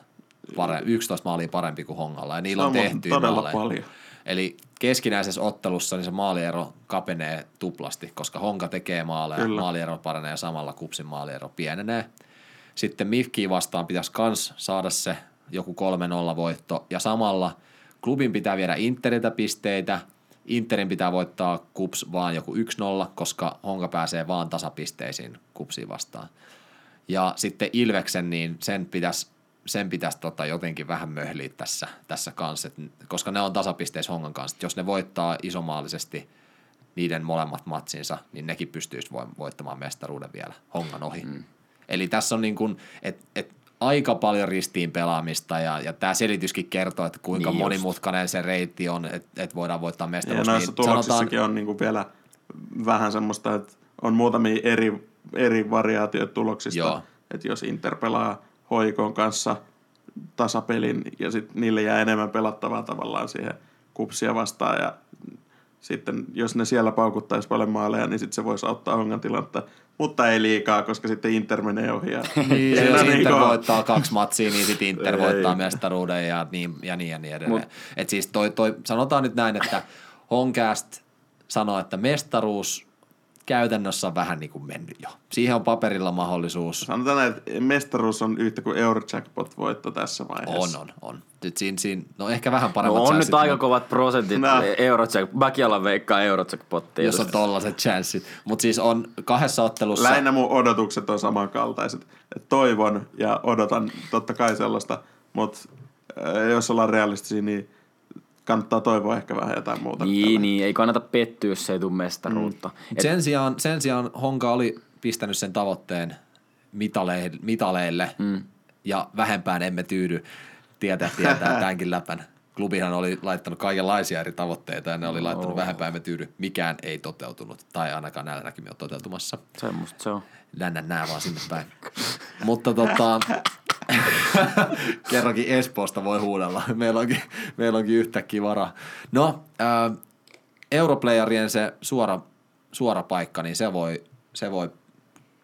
pare, 11 maalia parempi kuin Hongalla ja niillä Se on, tehty todella maaleja. paljon. Eli keskinäisessä ottelussa niin se maaliero kapenee tuplasti, koska Honka tekee maaleja, Kyllä. maaliero paranee ja samalla kupsin maaliero pienenee. Sitten Mifkiin vastaan pitäisi kans saada se joku 3-0 voitto ja samalla klubin pitää viedä Interiltä pisteitä, Interin pitää voittaa kups vaan joku 1-0, koska Honka pääsee vaan tasapisteisiin kupsiin vastaan. Ja sitten Ilveksen, niin sen pitäisi sen pitäisi tota jotenkin vähän möhliä tässä, tässä kanssa, et, koska ne on tasapisteissä Hongan kanssa. Et jos ne voittaa isomaalisesti niiden molemmat matsinsa, niin nekin pystyisi vo- voittamaan mestaruuden vielä Hongan ohi. Mm. Eli tässä on niin kuin, et, et aika paljon ristiin pelaamista ja, ja tämä selityskin kertoo, että kuinka Niin just. monimutkainen se reitti on, että et voidaan voittaa Ja mestaruus. noissa niin tuloksissakin on niinku vielä vähän semmoista, että on muutamia eri, eri variaatioita tuloksista. Joo. Että jos Inter pelaa hoikon kanssa tasapelin ja sitten niille jää enemmän pelattavaa tavallaan siihen kupsia vastaan ja sitten jos ne siellä paukuttaisi paljon maaleja, niin sitten se voisi auttaa Hongan tilannetta. Mutta ei liikaa, koska sitten Inter menee ohi. Ja Niin, *laughs* Siinä jos niinku- Inter voittaa kaksi matsia, niin sitten Inter Ei. voittaa mestaruuden ja niin ja niin, ja niin edelleen. Mut- Et siis toi, toi, sanotaan nyt näin, että Honcast sanoo, että mestaruus käytännössä on vähän niin kuin mennyt jo. Siihen on paperilla mahdollisuus. Sanotaan, näin, että mestaruus on yhtä kuin Eurojackpot-voitto tässä vaiheessa. On, on, on. Nyt siinä, siinä, no ehkä vähän No paremmat on nyt aika kovat prosentit. Nää. Eurojack, Backialan veikkaa Eurojackpottia. jos on tollaset chanssit. Mutta siis on kahdessa ottelussa... Lähinnä mun odotukset on samankaltaiset. Et toivon ja odotan totta kai sellaista, mutta jos ollaan realistisia, niin kannattaa toivoa ehkä vähän jotain muuta. Niin, tällä. niin, ei kannata pettyä, jos ei tule mestaruutta. Mut Et, Sen sijaan, sen sijaan Honka oli pistänyt sen tavoitteen mitaleille, mitaleille mm. ja vähempään emme tyydy. Tietää, tietää *laughs* tämänkin läpän. Klubihan oli laittanut kaikenlaisia eri tavoitteita ja ne oli laittanut Oo. vähempään emme tyydy. Mikään ei toteutunut tai ainakaan näillä näkymin on toteutumassa. semmoista se on. Lännän nää vaan sinne päin. Mutta tota, *laughs* *laughs* kerrankin Espoosta voi huudella. Meillä onkin, meillä onkin yhtäkkiä varaa. No, ää, Europlayerien se suora, suora paikka, niin se voi, se voi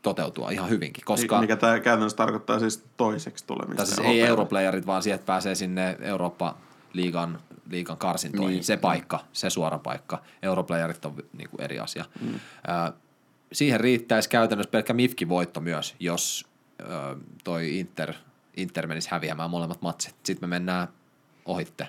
toteutua ihan hyvinkin, koska... Mikä tämä käytännössä tarkoittaa siis toiseksi tulemista. Siis ei. Europlayerit, vaan sieltä pääsee sinne Eurooppa-liigan liigan karsintoihin. Niin. Se paikka, se suora paikka. Europlayerit on niinku eri asia. Mm. Ö, siihen riittäisi käytännössä pelkkä Mifkin voitto myös, jos ö, toi Inter, Inter menisi häviämään molemmat matsit. Sitten me mennään ohitte.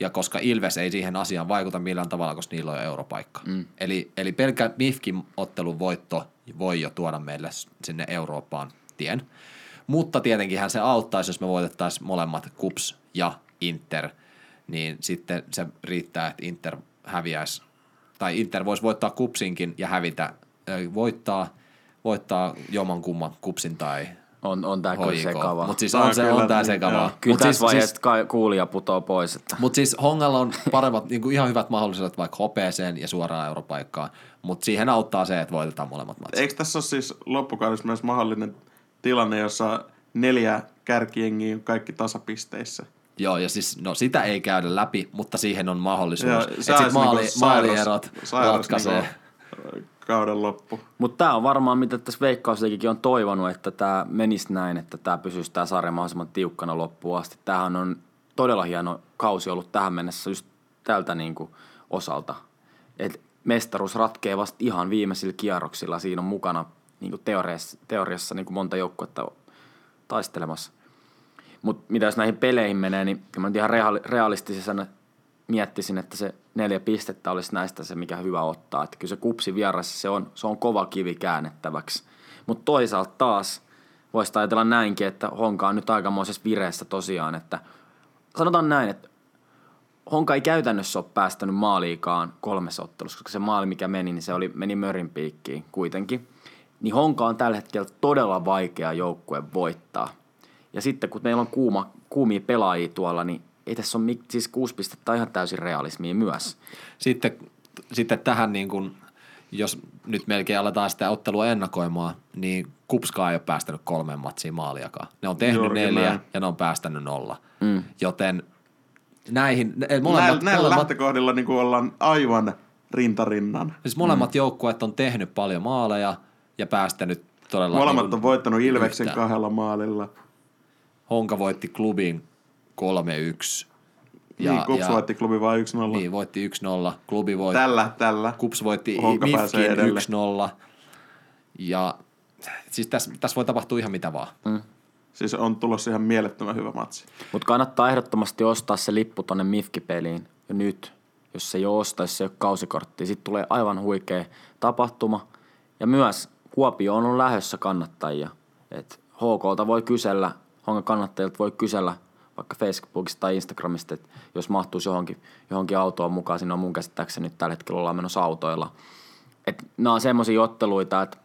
Ja koska Ilves ei siihen asiaan vaikuta millään tavalla, koska niillä on jo europaikka. Mm. Eli, eli pelkkä Mifkin ottelun voitto voi jo tuoda meille sinne Eurooppaan tien. Mutta tietenkinhän se auttaisi, jos me voitettaisiin molemmat Kups ja Inter, niin sitten se riittää, että Inter häviäisi, tai Inter voisi voittaa Kupsinkin ja hävitä, voittaa, voittaa jomman kumman Kupsin tai On, on tää kyllä sekavaa. Mutta siis on se, on tää niin, sekavaa. joo. Kyllä Mut tässä siis, vaiheessa siis, kuulija putoo pois. Että. mutta siis Hongalla on paremmat, niinku ihan hyvät mahdollisuudet vaikka hopeeseen ja suoraan europaikkaan, mutta siihen auttaa se, että voitetaan molemmat matsit. Eikö tässä ole siis loppukaudessa myös mahdollinen tilanne, jossa neljä kärkijengiä on kaikki tasapisteissä? Joo, ja siis no sitä ei käydä läpi, mutta siihen on mahdollisuus. Ja Että se sit olisi maali, niinku maalierot ratkaisee. niinku kauden loppu. Mutta tämä on varmaan, mitä tässä Veikkausliikikin on toivonut, että tämä menisi näin, että tämä pysyisi tämä sarja mahdollisimman tiukkana loppuun asti. Tämähän on todella hieno kausi ollut tähän mennessä just tältä niinku osalta. Et mestaruus ratkee vasta ihan viimeisillä kierroksilla. Siinä on mukana niinku teoriassa, teoriassa niinku monta joukkuetta taistelemassa. Mutta mitä jos näihin peleihin menee, niin mä nyt ihan realistisena miettisin, että se neljä pistettä olisi näistä se, mikä hyvä ottaa. Että kyllä se kupsi vieressä, se on, se on kova kivi käännettäväksi. Mutta toisaalta taas voisi ajatella näinkin, että Honka on nyt aikamoisessa vireessä tosiaan, että sanotaan näin, että Honka ei käytännössä ole päästänyt maaliikaan kolmessa ottelussa, koska se maali, mikä meni, niin se oli, meni mörin piikkiin kuitenkin. Niin Honka on tällä hetkellä todella vaikea joukkue voittaa. Ja sitten kun meillä on kuuma, kuumia pelaajia tuolla, niin ei tässä ole siis kuusi pistettä ihan täysin realismia myös. Sitten, sitten tähän niin kuin, jos nyt melkein aletaan sitä ottelua ennakoimaan, niin Kupskaa ei ole päästänyt kolmeen matsiin maaliakaan. Ne on tehnyt Juurikin neljä näin. ja ne on päästänyt nolla. Mm. Joten näihin, ne- Näillä, molemmat, näillä molemmat, lähtökohdilla niin kuin ollaan aivan rintarinnan. siis molemmat mm. joukkueet on tehnyt paljon maaleja ja päästänyt todella... Molemmat niin kuin on voittanut Ilveksen yhtään. kahdella maalilla. Honka voitti klubin 3-1. Ja, niin, Kups voitti klubi vain 1-0. Niin, voitti 1-0. Klubi voitti Tällä, tällä. Kups voitti Honka Mifkin edelle. 1-0. Ja siis tässä, tässä voi tapahtua ihan mitä vaan. Mm. Siis on tulossa ihan mielettömän hyvä matsi. Mutta kannattaa ehdottomasti ostaa se lippu tonne Mifki-peliin jo nyt, jos se ei ole osta, jos se ei ole kausikortti. Sitten tulee aivan huikea tapahtuma. Ja myös Kuopio on lähössä kannattajia. Et HKlta voi kysellä, Hongan kannattajilta voi kysellä vaikka Facebookista tai Instagramista, että jos mahtuisi johonkin, johonkin autoon mukaan, siinä on mun käsittääkseni nyt tällä hetkellä ollaan menossa autoilla. Et nämä on semmoisia otteluita, että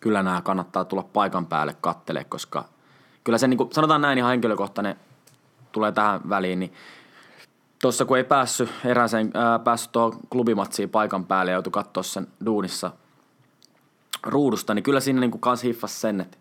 kyllä nämä kannattaa tulla paikan päälle kattele, koska kyllä se niin kuin, sanotaan näin ihan henkilökohtainen tulee tähän väliin, niin tuossa kun ei päässyt erääseen, ää, päässyt tuohon klubimatsiin paikan päälle ja joutui katsoa sen duunissa ruudusta, niin kyllä siinä niin kuin kans hiffasi sen, että,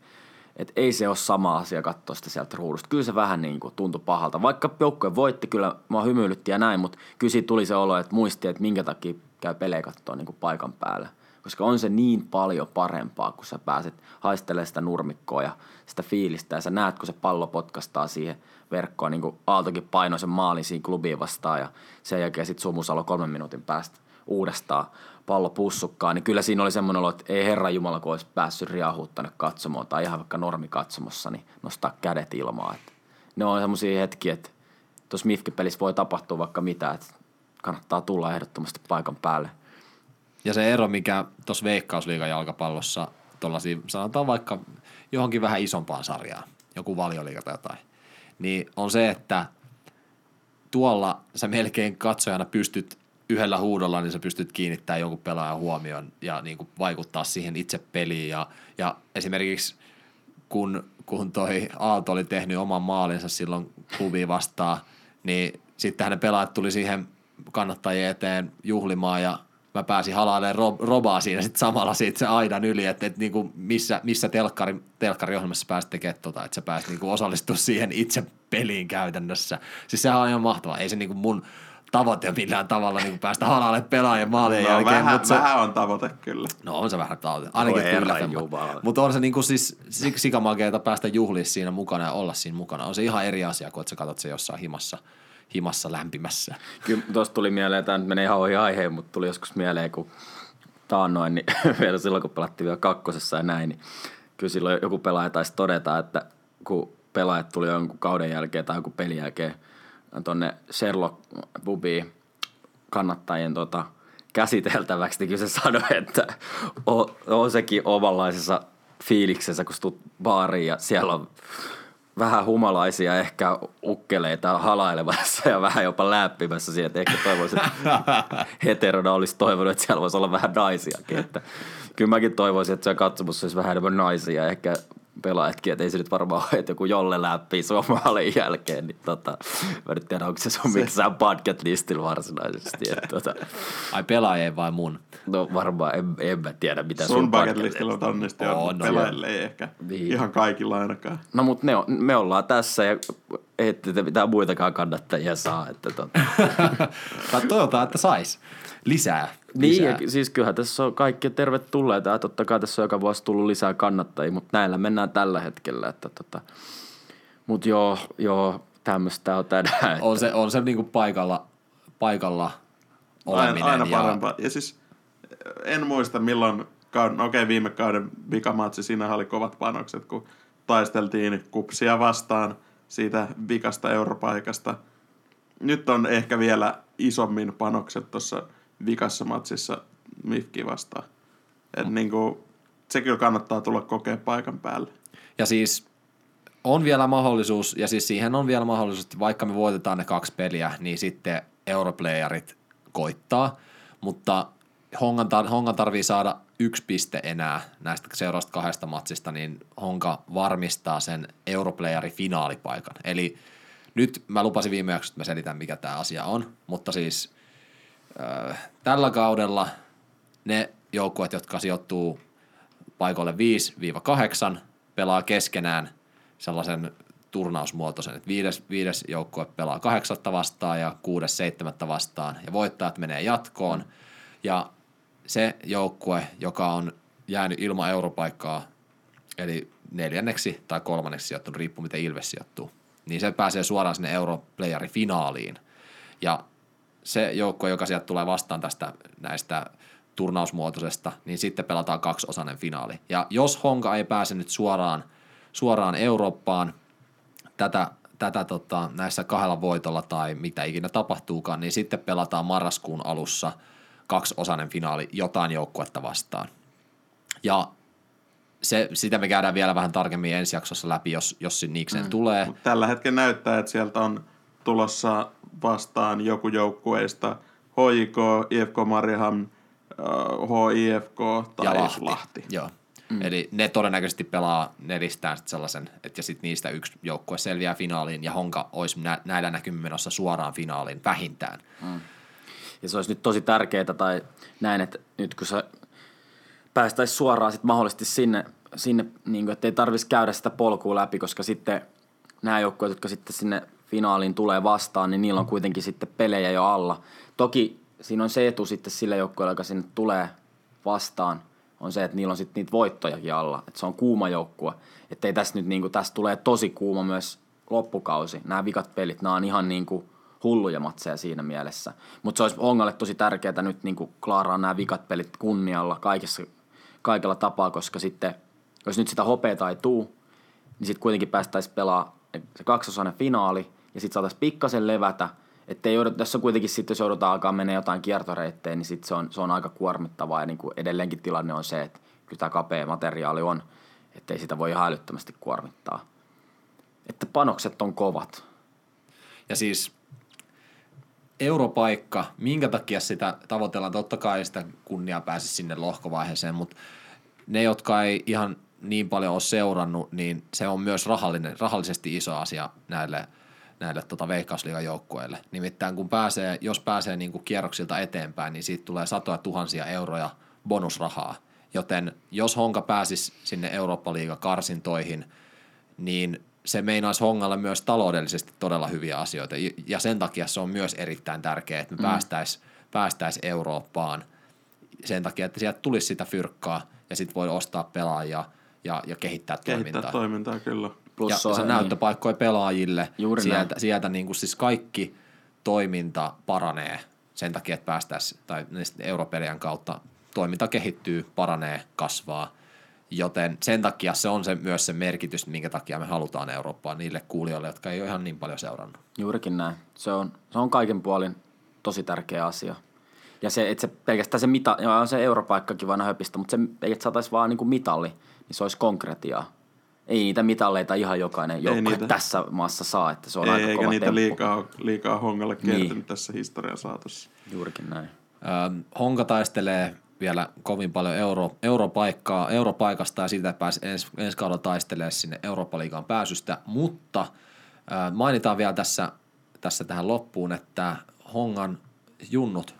että ei se ole sama asia katsoa sitä sieltä ruudusta. Kyllä se vähän niin kuin tuntui pahalta. Vaikka joukkue voitti, kyllä mua hymyilytti ja näin, mutta kyllä siitä tuli se olo, että muisti, että minkä takia käy pelejä katsoa niin kuin paikan päällä. Koska on se niin paljon parempaa, kun sä pääset haistelemaan sitä nurmikkoa ja sitä fiilistä ja sä näet, kun se pallo potkastaa siihen verkkoon, niin kuin Aaltokin painoi sen maalin siinä klubiin vastaan ja sen jälkeen sitten Sumusalo kolmen minuutin päästä uudestaan pallo pussukkaan, niin kyllä siinä oli semmoinen olo, että ei herra Jumala, kun olisi päässyt riahuut tänne katsomoon tai ihan vaikka normikatsomossa, niin nostaa kädet ilmaan. Että ne on semmoisia hetkiä, että tuossa Mifki-pelissä voi tapahtua vaikka mitä, että kannattaa tulla ehdottomasti paikan päälle. Ja se ero, mikä tuossa Veikkausliigan jalkapallossa, tollasia, sanotaan vaikka johonkin vähän isompaan sarjaan, joku valioliiga tai jotain, niin on se, että tuolla sä melkein katsojana pystyt yhdellä huudolla, niin sä pystyt kiinnittämään jonkun pelaajan huomioon ja niin kuin vaikuttaa siihen itse peliin. Ja, ja esimerkiksi kun, kun toi Aalto oli tehnyt oman maalinsa silloin klubiin vastaan, niin sitten hänen pelaajat tuli siihen kannattajien eteen juhlimaan ja mä pääsin halailemaan rob, robaa siinä sitten samalla siitä se aidan yli, että, että niinku missä, missä telkkari, telkkariohjelmassa pääsit tekemään tota, että sä pääsit niinku osallistumaan siihen itse peliin käytännössä. Siis sehän on ihan mahtavaa. Ei se niinku mun tavoite millään tavalla niinku päästä halailemaan pelaajien maalien No, jälkeen. vähän, mutta se, vähän on tavoite kyllä. No on se vähän tavoite. Ainakin jumala. Mutta on se niinku siis sik- sikamakeeta päästä juhliin siinä mukana ja olla siinä mukana. On se ihan eri asia kuin että sä katsot se jossain himassa, himassa lämpimässä. Kyllä tuosta tuli mieleen, tämä nyt menee ihan ohi aiheen, mutta tuli joskus mieleen, kun taannoin, niin *laughs* vielä silloin kun pelattiin vielä kakkosessa ja näin, niin kyllä silloin joku pelaaja taisi todeta, että kun pelaajat tuli jonkun kauden jälkeen tai jonkun pelin jälkeen tuonne Sherlock Bubiin kannattajien tota, käsiteltäväksi, niin kyllä se sanoi, että on, on sekin omanlaisessa fiiliksessä, kun tulet baariin ja siellä on vähän humalaisia ehkä ukkeleita halailemassa ja vähän jopa läppimässä siihen, että ehkä toivoisin, että heterona olisi toivonut, että siellä voisi olla vähän naisiakin. Että kyllä mäkin toivoisin, että siellä katsomussa olisi vähän enemmän naisia ehkä pelaajatkin, että ei se nyt varmaan ole, että joku jolle läpi suomaalin jälkeen, niin tota, mä nyt tiedän, onko se sun missään bucket listillä varsinaisesti. Että, tota, Ai pelaajien vai mun? no varmaan en, en mä tiedä, mitä Sun bucket bucket listillä on onnisti On, on, no pelaajille ei ehkä Niin. ihan kaikilla ainakaan. No mutta ne on, me ollaan tässä ja ette te mitään muitakaan kannattajia saa. Että tota. *laughs* Toivotaan, että sais lisää. niin, lisää. ja siis kyllähän tässä on kaikki tervetulleita ja totta kai tässä on joka vuosi tullut lisää kannattajia, mutta näillä mennään tällä hetkellä. Että tota. Mutta joo, joo, tämmöistä on tänään. on se, on se niinku paikalla, paikalla oleminen. Aina, aina ja, parempaa. Ja siis en muista milloin, kauden, no okei viime kauden vikamatsi, siinä oli kovat panokset, kun taisteltiin kupsia vastaan siitä vikasta europaikasta. Nyt on ehkä vielä isommin panokset tuossa vikassa matsissa Mifki vastaan. Et mm. niinku, se kyllä kannattaa tulla kokea paikan päälle. Ja siis on vielä mahdollisuus, ja siis siihen on vielä mahdollisuus, että vaikka me voitetaan ne kaksi peliä, niin sitten europlayerit koittaa, mutta Hongan, tar- Hongan tarvii saada yksi piste enää näistä seuraavasta kahdesta matsista, niin Honka varmistaa sen Europlayerin finaalipaikan. Eli nyt mä lupasin viime jaksossa, että mä selitän, mikä tämä asia on, mutta siis tällä kaudella ne joukkueet, jotka sijoittuu paikoille 5-8, pelaa keskenään sellaisen turnausmuotoisen, että viides, viides joukkue pelaa kahdeksatta vastaan ja kuudes seitsemättä vastaan. Ja voittajat menee jatkoon. Ja se joukkue, joka on jäänyt ilman europaikkaa, eli neljänneksi tai kolmanneksi sijoittunut, riippuu miten Ilves sijoittuu, niin se pääsee suoraan sinne Europlayerin finaaliin. Ja se joukkue, joka sieltä tulee vastaan tästä näistä turnausmuotoisesta, niin sitten pelataan kaksiosainen finaali. Ja jos Honka ei pääse nyt suoraan, suoraan Eurooppaan tätä, tätä tota, näissä kahdella voitolla tai mitä ikinä tapahtuukaan, niin sitten pelataan marraskuun alussa kaksiosainen finaali jotain joukkuetta vastaan. Ja se, sitä me käydään vielä vähän tarkemmin ensi jaksossa läpi, jos, jos se niikseen mm. tulee. Tällä hetkellä näyttää, että sieltä on tulossa vastaan joku joukkueista HIK, IFK Mariehamn, HIFK tai ja Lahti. Lahti. Joo. Mm. Eli ne todennäköisesti pelaa nelistään sit sellaisen, että ja sitten niistä yksi joukkue selviää finaaliin ja Honka olisi nä- näillä näkymin menossa suoraan finaaliin vähintään. Ja se olisi nyt tosi tärkeää tai näin, että nyt kun se päästäisiin suoraan sit mahdollisesti sinne, sinne niin kuin, että ei tarvitsisi käydä sitä polkua läpi, koska sitten nämä joukkueet, jotka sitten sinne finaaliin tulee vastaan, niin niillä on kuitenkin sitten pelejä jo alla. Toki siinä on se etu sitten sille joukkueelle, joka sinne tulee vastaan, on se, että niillä on sitten niitä voittojakin alla. Että se on kuuma joukkue. Että ei tässä nyt niinku, tässä tulee tosi kuuma myös loppukausi. Nämä vikat pelit, nämä on ihan niinku hulluja matseja siinä mielessä. Mutta se olisi Hongalle tosi tärkeää nyt niinku klaaraa nämä vikat pelit kunnialla kaikessa, kaikella tapaa, koska sitten, jos nyt sitä hopeeta ei tuu, niin sitten kuitenkin päästäisiin pelaa se kaksosainen finaali, ja sitten saataisiin pikkasen levätä, että ei joudut, tässä kuitenkin sitten, jos joudutaan alkaa mennä jotain kiertoreittejä, niin sitten se on, se on aika kuormittavaa, ja niin kuin edelleenkin tilanne on se, että kyllä tämä kapea materiaali on, ettei sitä voi ihan älyttömästi kuormittaa. Että panokset on kovat. Ja siis europaikka, minkä takia sitä tavoitellaan, totta kai sitä kunnia pääsi sinne lohkovaiheeseen, mutta ne, jotka ei ihan niin paljon ole seurannut, niin se on myös rahallinen, rahallisesti iso asia näille, näille tota veikkausliigan joukkueille. Nimittäin kun pääsee, jos pääsee niin kuin kierroksilta eteenpäin, niin siitä tulee satoja tuhansia euroja bonusrahaa. Joten jos Honka pääsisi sinne Eurooppa-liiga karsintoihin, niin se meinaisi Hongalle myös taloudellisesti todella hyviä asioita. Ja sen takia se on myös erittäin tärkeää, että me mm. päästäisiin päästäis Eurooppaan sen takia, että sieltä tulisi sitä fyrkkaa ja sitten voi ostaa pelaajia ja, ja kehittää, Kehittää toimintaa. toimintaa, kyllä. Ja se on- se näyttöpaikkoja pelaajille. Juuri sieltä, näin. sieltä niin kuin siis kaikki toiminta paranee sen takia, että päästäisiin, tai europelien kautta toiminta kehittyy, paranee, kasvaa. Joten sen takia se on se, myös se merkitys, minkä takia me halutaan Eurooppaan niille kuulijoille, jotka ei ole ihan niin paljon seurannut. Juurikin näin. Se on, se on kaiken puolin tosi tärkeä asia. Ja se, että se pelkästään se mita, on se europaikkakin vanha höpistä, mutta se, että saataisiin vaan niin kuin mitalli, niin se olisi konkretiaa. Ei niitä mitalleita ihan jokainen joukkue tässä maassa saa, että se on Ei, aika eikä kova niitä temppu. liikaa, liikaa Hongalle kertynyt Niin. tässä historian saatossa. Juurikin näin. Ähm, Honka taistelee vielä kovin paljon euro, europaikkaa, europaikasta ja siitä pääsi ensi, ensi kaudella taistelemaan sinne Eurooppa-liigaan pääsystä, mutta äh, mainitaan vielä tässä, tässä tähän loppuun, että Hongan junnut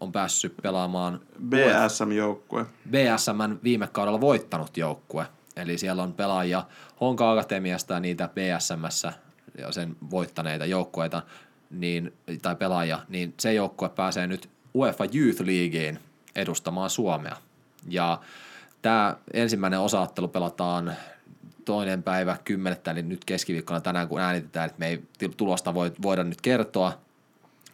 on päässyt pelaamaan BSM-joukkue. BSMn viime kaudella voittanut joukkue. Eli siellä on pelaajia Honka Akatemiasta ja niitä BSMssä ja sen voittaneita joukkueita niin, tai pelaajia, niin se joukkue pääsee nyt UEFA Youth Leagueen edustamaan Suomea. Ja tämä ensimmäinen osaattelu pelataan toinen päivä kymmenettä, eli nyt keskiviikkona tänään, kun äänitetään, että me ei tulosta voi, voida nyt kertoa,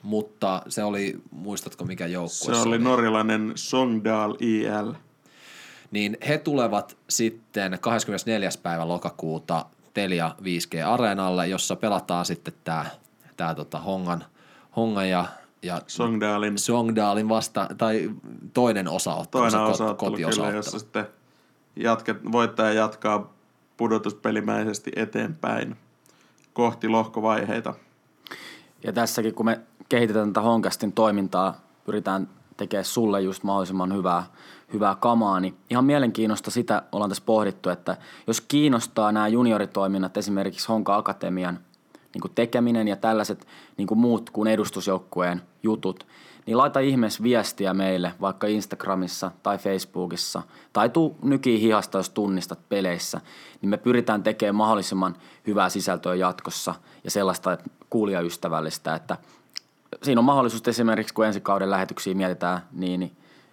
mutta se oli, muistatko mikä joukkue Se oli norjalainen Songdal IL. Niin he tulevat sitten 24. päivä lokakuuta Telia 5G Areenalle, jossa pelataan sitten tämä tää tota Hongan, Hongan ja, ja Songdalin Songdalin vasta, tai toinen osaottelu, toinen kyllä, kotiosaottelu. jossa sitten jatket, voittaja jatkaa pudotuspelimäisesti eteenpäin kohti lohkovaiheita. Ja tässäkin, kun me kehitetään tätä Honkastin toimintaa, pyritään tekemään sulle just mahdollisimman hyvää, hyvää kamaa, niin ihan mielenkiinnosta sitä ollaan tässä pohdittu, että jos kiinnostaa nämä junioritoiminnat, esimerkiksi Honka Akatemian niin tekeminen ja tällaiset niin kuin muut kuin edustusjoukkueen jutut, niin laita ihmeessä viestiä meille vaikka Instagramissa tai Facebookissa tai tuu nykiin hihasta, jos tunnistat peleissä, niin me pyritään tekemään mahdollisimman hyvää sisältöä jatkossa ja sellaista kuulijaystävällistä, että siinä on mahdollisuus esimerkiksi, kun ensi kauden lähetyksiä mietitään, niin, niin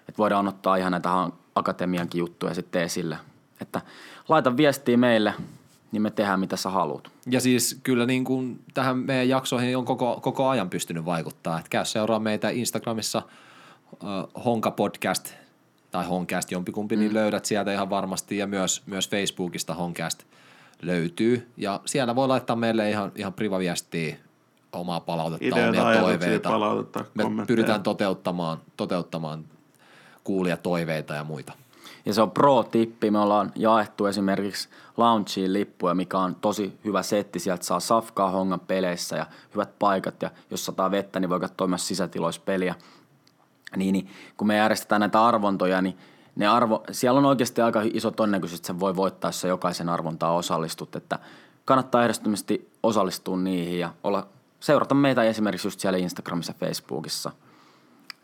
että voidaan ottaa ihan näitä akatemiankin juttuja sitten esille. Että laita viestiä meille, niin me tehdään mitä sä haluat. Ja siis kyllä niin kuin tähän meidän jaksoihin on koko, koko ajan pystynyt vaikuttaa. Että käy seuraa meitä Instagramissa äh, Honka Podcast tai Honcast jompikumpi, mm. niin löydät sieltä ihan varmasti. Ja myös, myös Facebookista Honcast löytyy. Ja siellä voi laittaa meille ihan, ihan privaviestiä omaa palautetta, Ideoita, omia toiveita. palautetta, Me pyritään toteuttamaan, toteuttamaan kuulijatoiveita ja muita. Ja se on pro-tippi. Me ollaan jaettu esimerkiksi loungeen lippuja, mikä on tosi hyvä setti. Sieltä saa safkaa hongan peleissä ja hyvät paikat. Ja jos sataa vettä, niin voi katsoa myös sisätiloissa peliä. Niin, niin kun me järjestetään näitä arvontoja, niin ne arvo, siellä on oikeasti aika iso todennäköisyys, että se voi voittaa, jos jokaisen arvontaan osallistut. Että kannattaa ehdottomasti osallistua niihin ja olla, seurata meitä esimerkiksi just siellä Instagramissa ja Facebookissa.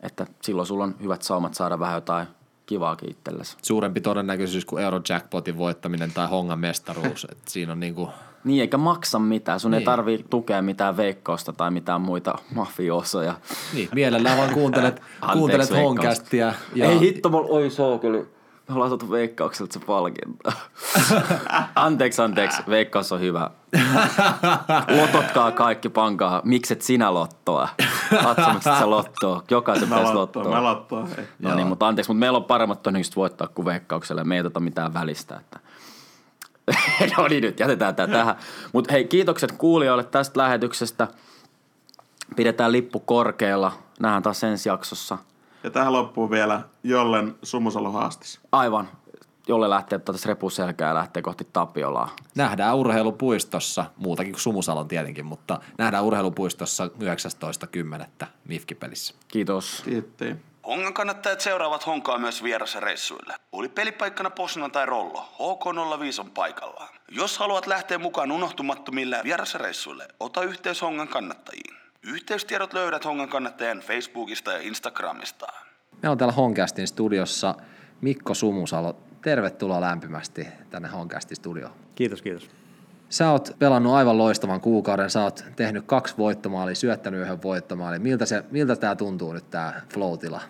Että silloin sulla on hyvät saumat saada vähän jotain kivaakin itsellesi. Suurempi todennäköisyys kuin Eurojackpotin voittaminen tai Hongan mestaruus. Et siinä on niin kuin Niin, eikä maksa mitään. Sun niin. ei tarvii tukea mitään veikkausta tai mitään muita mafiosoja. Niin, mielellään vaan kuuntelet, *laughs* kuuntelet. Honcastia. Ja Ei hitto, mulla, oi se on kyllä. Me ollaan saatu veikkaukselta se palkinto. *laughs* anteeksi, anteeksi. Veikkaus on hyvä. Lototkaa kaikki, pankaa. Mikset sinä lottoa? Katsomakset sä lottoa? Jokaisen Mä pitäisi lottoa. mä lottoon. Hei. No niin, mutta anteeksi, mutta meillä on paremmat todennäköisesti voittaa kuin veikkaukselle. Me ei tota mitään välistä. Että. *laughs* no niin, nyt jätetään tämä tähän. Mutta hei, kiitokset kuulijoille tästä lähetyksestä. Pidetään lippu korkealla. Nähdään taas ensi jaksossa. Ja tähän loppuu vielä Jollen Sumusalo haastis. Aivan. Jolle lähtee tätä repuselkää ja lähtee kohti Tapiolaa. nähdään urheilupuistossa, muutakin kuin Sumusalon tietenkin, mutta nähdään urheilupuistossa 19.10. Mifki-pelissä. Kiitos. Kiitti. Hongan kannattajat seuraavat Honkaa myös vierasreissuille. Oli pelipaikkana Posna tai Rollo, HK05 on paikallaan. Jos haluat lähteä mukaan unohtumattomille vierasreissuille, ota yhteys Hongan kannattajiin. Yhteystiedot löydät Hongan kannattajien Facebookista ja Instagramista. Meillä on täällä Honcastin studiossa Mikko Sumusalo. Tervetuloa lämpimästi tänne Honcastin studioon. Kiitos, kiitos. Sä oot pelannut aivan loistavan kuukauden, sä oot tehnyt kaksi voittomaalia, syöttänyt yhden voittomaalin. Miltä, se, miltä tää tuntuu nyt tää flow-tila?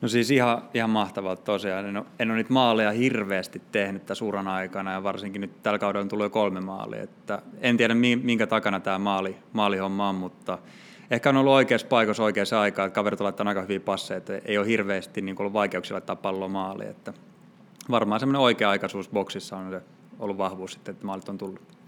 No siis ihan, ihan mahtavaa tosiaan. En ole, en ole niitä maaleja hirveästi tehnyt tässä uran aikana ja varsinkin nyt tällä kaudella on tullut jo kolme maalia. Että en tiedä mi- minkä takana tämä maali, maalihomma on, mutta ehkä on ollut oikeassa paikassa oikeassa aikaan. Että kaverit on laittanut aika hyviä passeja, että ei ole hirveästi niin ollut vaikeuksia laittaa palloa maaliin. Että varmaan semmoinen oikea-aikaisuus boksissa on se ollut vahvuus sitten, että maalit on tullut.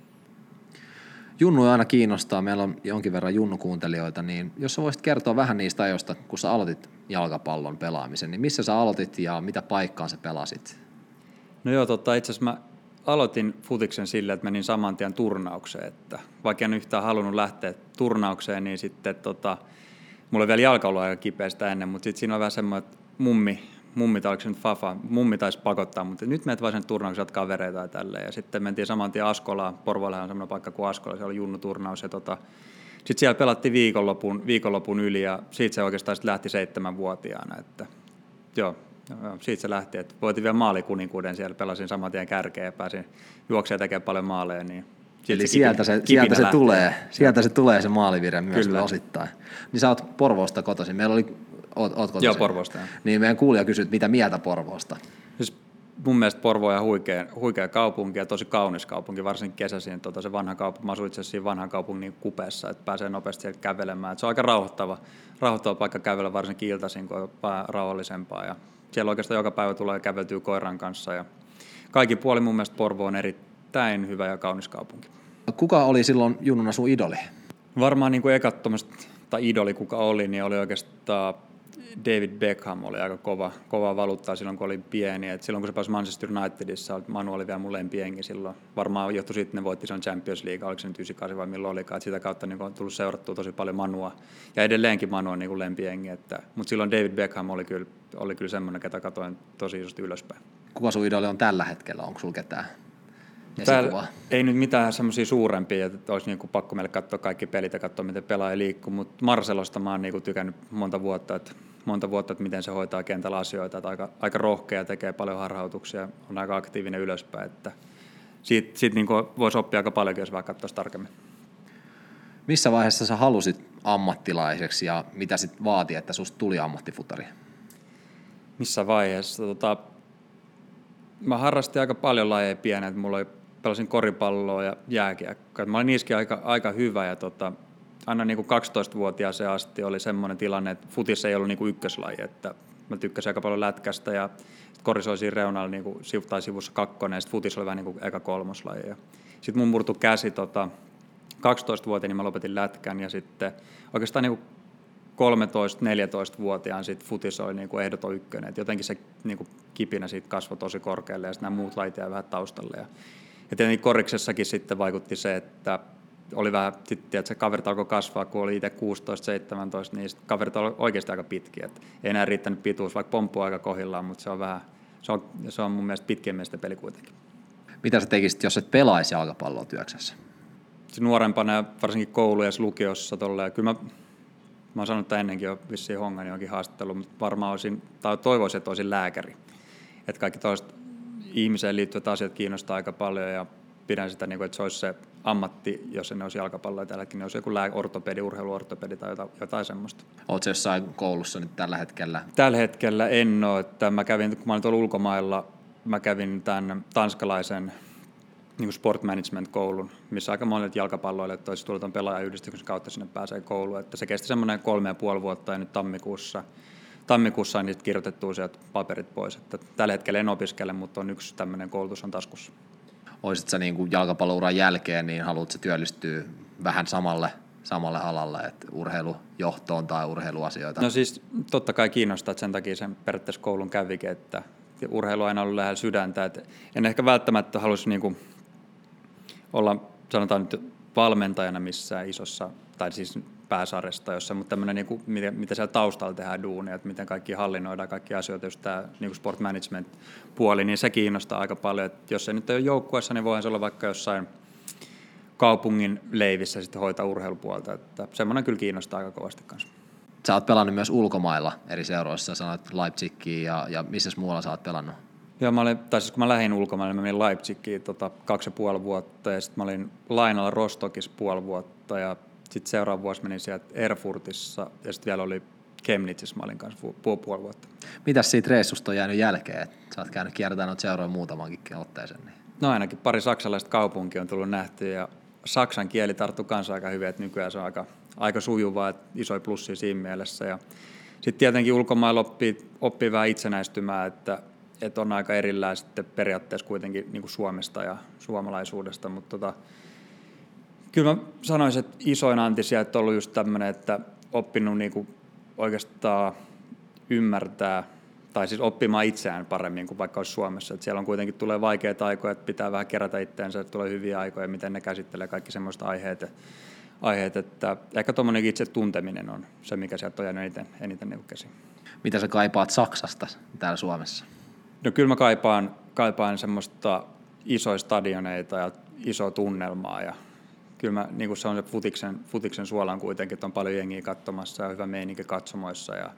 Junnu aina kiinnostaa, meillä on jonkin verran junnukuuntelijoita, niin jos sä voisit kertoa vähän niistä ajoista, kun sä aloitit jalkapallon pelaamisen, niin missä sä aloitit ja mitä paikkaan sä pelasit? No joo, totta, itse asiassa mä aloitin futiksen sillä, että menin saman tien turnaukseen, että vaikka en yhtään halunnut lähteä turnaukseen, niin sitten tota, mulla oli vielä jalka ollut aika kipeä sitä ennen, mutta sitten siinä oli vähän semmoinen, että mummi, mummi tai oliko se nyt Fafa, mummi taisi pakottaa, mutta nyt menet vaan sen turnauksen jatkaa vereitä ja tälleen. Ja sitten mentiin saman tien Askolaan, Porvallehan on semmoinen paikka kuin Askola, se oli junnuturnaus ja tota, sitten siellä pelattiin viikonlopun, viikonlopun yli ja siitä se oikeastaan sitten lähti seitsemänvuotiaana, että joo, joo, siitä se lähti, että voitin vielä maalikuninkuuden siellä, pelasin saman tien kärkeen ja pääsin juoksemaan tekemään paljon maaleja, niin Eli sieltä se, sieltä se lähtee. tulee, sieltä se tulee se maalivire myös Kyllä. osittain. Niin sä oot Porvoosta kotoisin. Meillä oli, oot, oot. Joo, Porvoosta. Niin meidän kuulija kysyy, mitä mieltä Porvoosta. Siis mun mielestä Porvo on huikea, huikea kaupunki ja tosi kaunis kaupunki, varsinkin kesäisin. Tota, se vanha kaupunki, mä asuin itse siinä vanhan kaupungin kupeessa, että pääsee nopeasti sieltä kävelemään. Et se on aika rauhoittava, rauhoittava paikka kävellä, varsinkin iltaisin, kun on rauhallisempaa. Ja siellä oikeastaan joka päivä tulee käveltyä koiran kanssa ja kaikki puoli mun mielestä Porvo on erittäin hyvä ja kaunis kaupunki. Kuka oli silloin junnuna sun idoli? Varmaan niin kuin ekat tai idoli kuka oli, niin oli oikeastaan David Beckham oli aika kova, kova valuuttaa silloin, kun oli pieni. Et silloin, kun se pääsi Manchester Unitedissa, Manu oli vielä mun lempiengi silloin. Varmaan johtui siitä, että ne voitti sen Champions League, oliko se nyt 98 vai milloin olikaan. Et sitä kautta niin on tullut seurattua tosi paljon Manua. Ja edelleenkin Manu on niin lempiengi. Mutta silloin David Beckham oli kyllä, oli kyllä semmoinen, ketä katoin tosi isosti ylöspäin. Kuka sun idoli on tällä hetkellä? Onko sulla ketään? Täällä ei nyt mitään semmoisia suurempia, että olisi niinku pakko meille katsoa kaikki pelit ja katsoa, miten pelaaja liikkuu, mutta Marcelosta mä oon niinku tykännyt monta vuotta, että monta vuotta, että miten se hoitaa kentällä asioita, että aika, aika rohkea, tekee paljon harhautuksia, on aika aktiivinen ylöspäin, että siitä, siitä niin voisi oppia aika paljon, jos vähän katsoisi tarkemmin. Missä vaiheessa sä halusit ammattilaiseksi ja mitä sitten vaati, että susta tuli ammattifutari? Missä vaiheessa? Tota, mä harrastin aika paljon lajeja pienä, mulla oli, pelasin koripalloa ja jääkiekkoa. Mä olin niissäkin aika, aika hyvä ja tota, aina niin kuin 12-vuotiaaseen asti oli semmoinen tilanne, että futis ei ollut niin kuin ykköslaji, että mä tykkäsin aika paljon lätkästä ja koris oli siinä reunalla niin kuin, tai sivussa kakkonen ja sitten futis oli vähän niin kuin eka kolmoslaji. Sitten mun murtu käsi tota, 12-vuotiaana, niin mä lopetin lätkän ja sitten oikeastaan niin 13-14-vuotiaan sitten futis oli niin kuin ehdoton ykkönen. Et jotenkin se niin kuin kipinä siitä kasvoi tosi korkealle ja sitten nämä muut lait vähän taustalle. Ja, ja tietenkin koriksessakin sitten vaikutti se, että oli vähän, sitten että se kaverit alkoi kasvaa, kun oli itse 16-17, niin kaverit oli oikeasti aika pitkiä. Et ei enää riittänyt pituus, vaikka pomppu aika kohillaan, mutta se on vähän, se on, se on mun mielestä pitkien miesten peli kuitenkin. Mitä sä tekisit, jos et pelaisi jalkapalloa työksessä? Nuorempana ja varsinkin koulussa lukiossa tolle, ja kyllä mä, mä oon sanonut että ennenkin jo vissiin hongan johonkin haastattelu, mutta varmaan olisin, tai toivoisin, että olisin lääkäri. Että kaikki toiset ihmiseen liittyvät asiat kiinnostaa aika paljon ja pidän sitä, niin kuin, että se olisi se ammatti, jos se olisi jalkapallo ja tälläkin, niin olisi joku ortopedi, urheiluortopedi tai jotain, jotain semmoista. Oletko jossain koulussa nyt tällä hetkellä? Tällä hetkellä en ole. Että mä kävin, kun mä olin tuolla ulkomailla, mä kävin tämän tanskalaisen niin sport management-koulun, missä aika monet jalkapalloilijat olisi tullut tuon pelaajayhdistyksen kautta sinne pääsee kouluun. Että se kesti semmoinen kolme ja puoli vuotta ja nyt tammikuussa, tammikuussa on niitä kirjoitettu sieltä paperit pois. Että tällä hetkellä en opiskele, mutta on yksi tämmöinen koulutus on taskussa olisit sä niin kuin jälkeen, niin haluatko työllistyä vähän samalle, samalle alalle, että urheilujohtoon tai urheiluasioita? No siis totta kai kiinnostaa, että sen takia sen periaatteessa koulun kävikin, että urheilu on aina ollut lähellä sydäntä. Että en ehkä välttämättä halusi niin kuin olla, sanotaan nyt, valmentajana missään isossa, tai siis pääsarjasta jossa, mutta tämmöinen, niin kuin, mitä, mitä siellä taustalla tehdään duunia, että miten kaikki hallinnoidaan, kaikki asioita, just tämä niin sport management puoli, niin se kiinnostaa aika paljon. Että jos se nyt ei ole joukkueessa, niin voihan se olla vaikka jossain kaupungin leivissä sitten hoitaa urheilupuolta. Että semmoinen kyllä kiinnostaa aika kovasti kanssa. Sä oot pelannut myös ulkomailla eri seuroissa, sanoit Leipzigiin ja, ja missä muualla sä oot pelannut? Joo, mä olin, tai siis kun mä lähdin ulkomaille, mä menin Leipzigiin tota, kaksi ja puoli vuotta ja sitten mä olin lainalla Rostokissa puoli vuotta ja sitten seuraava vuosi menin sieltä Erfurtissa ja sitten vielä oli Chemnitsissä mä olin kanssa puoli, puoli vuotta. Mitäs siitä reissusta on jäänyt jälkeen? Sä oot käynyt kiertämään noita seuroja muutamankin otteeseen. Niin. No ainakin pari saksalaista kaupunkia on tullut nähty ja saksan kieli tarttuu kanssa aika hyvin, että nykyään se on aika, aika sujuvaa, että isoja plussia siinä mielessä. Ja sitten tietenkin ulkomailla oppii, oppii vähän itsenäistymään, että, että on aika erillään sitten periaatteessa kuitenkin niin kuin Suomesta ja suomalaisuudesta, mutta tota, Kyllä mä sanoisin, että isoin anti sieltä on ollut just tämmöinen, että oppinut niinku oikeastaan ymmärtää tai siis oppimaan itseään paremmin kuin vaikka olisi Suomessa. Että siellä on kuitenkin tulee vaikeita aikoja, että pitää vähän kerätä itseensä, että tulee hyviä aikoja, miten ne käsittelee kaikki semmoista aiheet, aiheet että ehkä tuommoinen itse tunteminen on se, mikä sieltä on jäänyt eniten, eniten niin käsiin. Mitä sä kaipaat Saksasta täällä Suomessa? No kyllä mä kaipaan, kaipaan semmoista isoja stadioneita ja isoa tunnelmaa ja kyllä mä, niin kuin se futiksen, futiksen suolan kuitenkin, että on paljon jengiä katsomassa ja hyvä meininki katsomoissa ja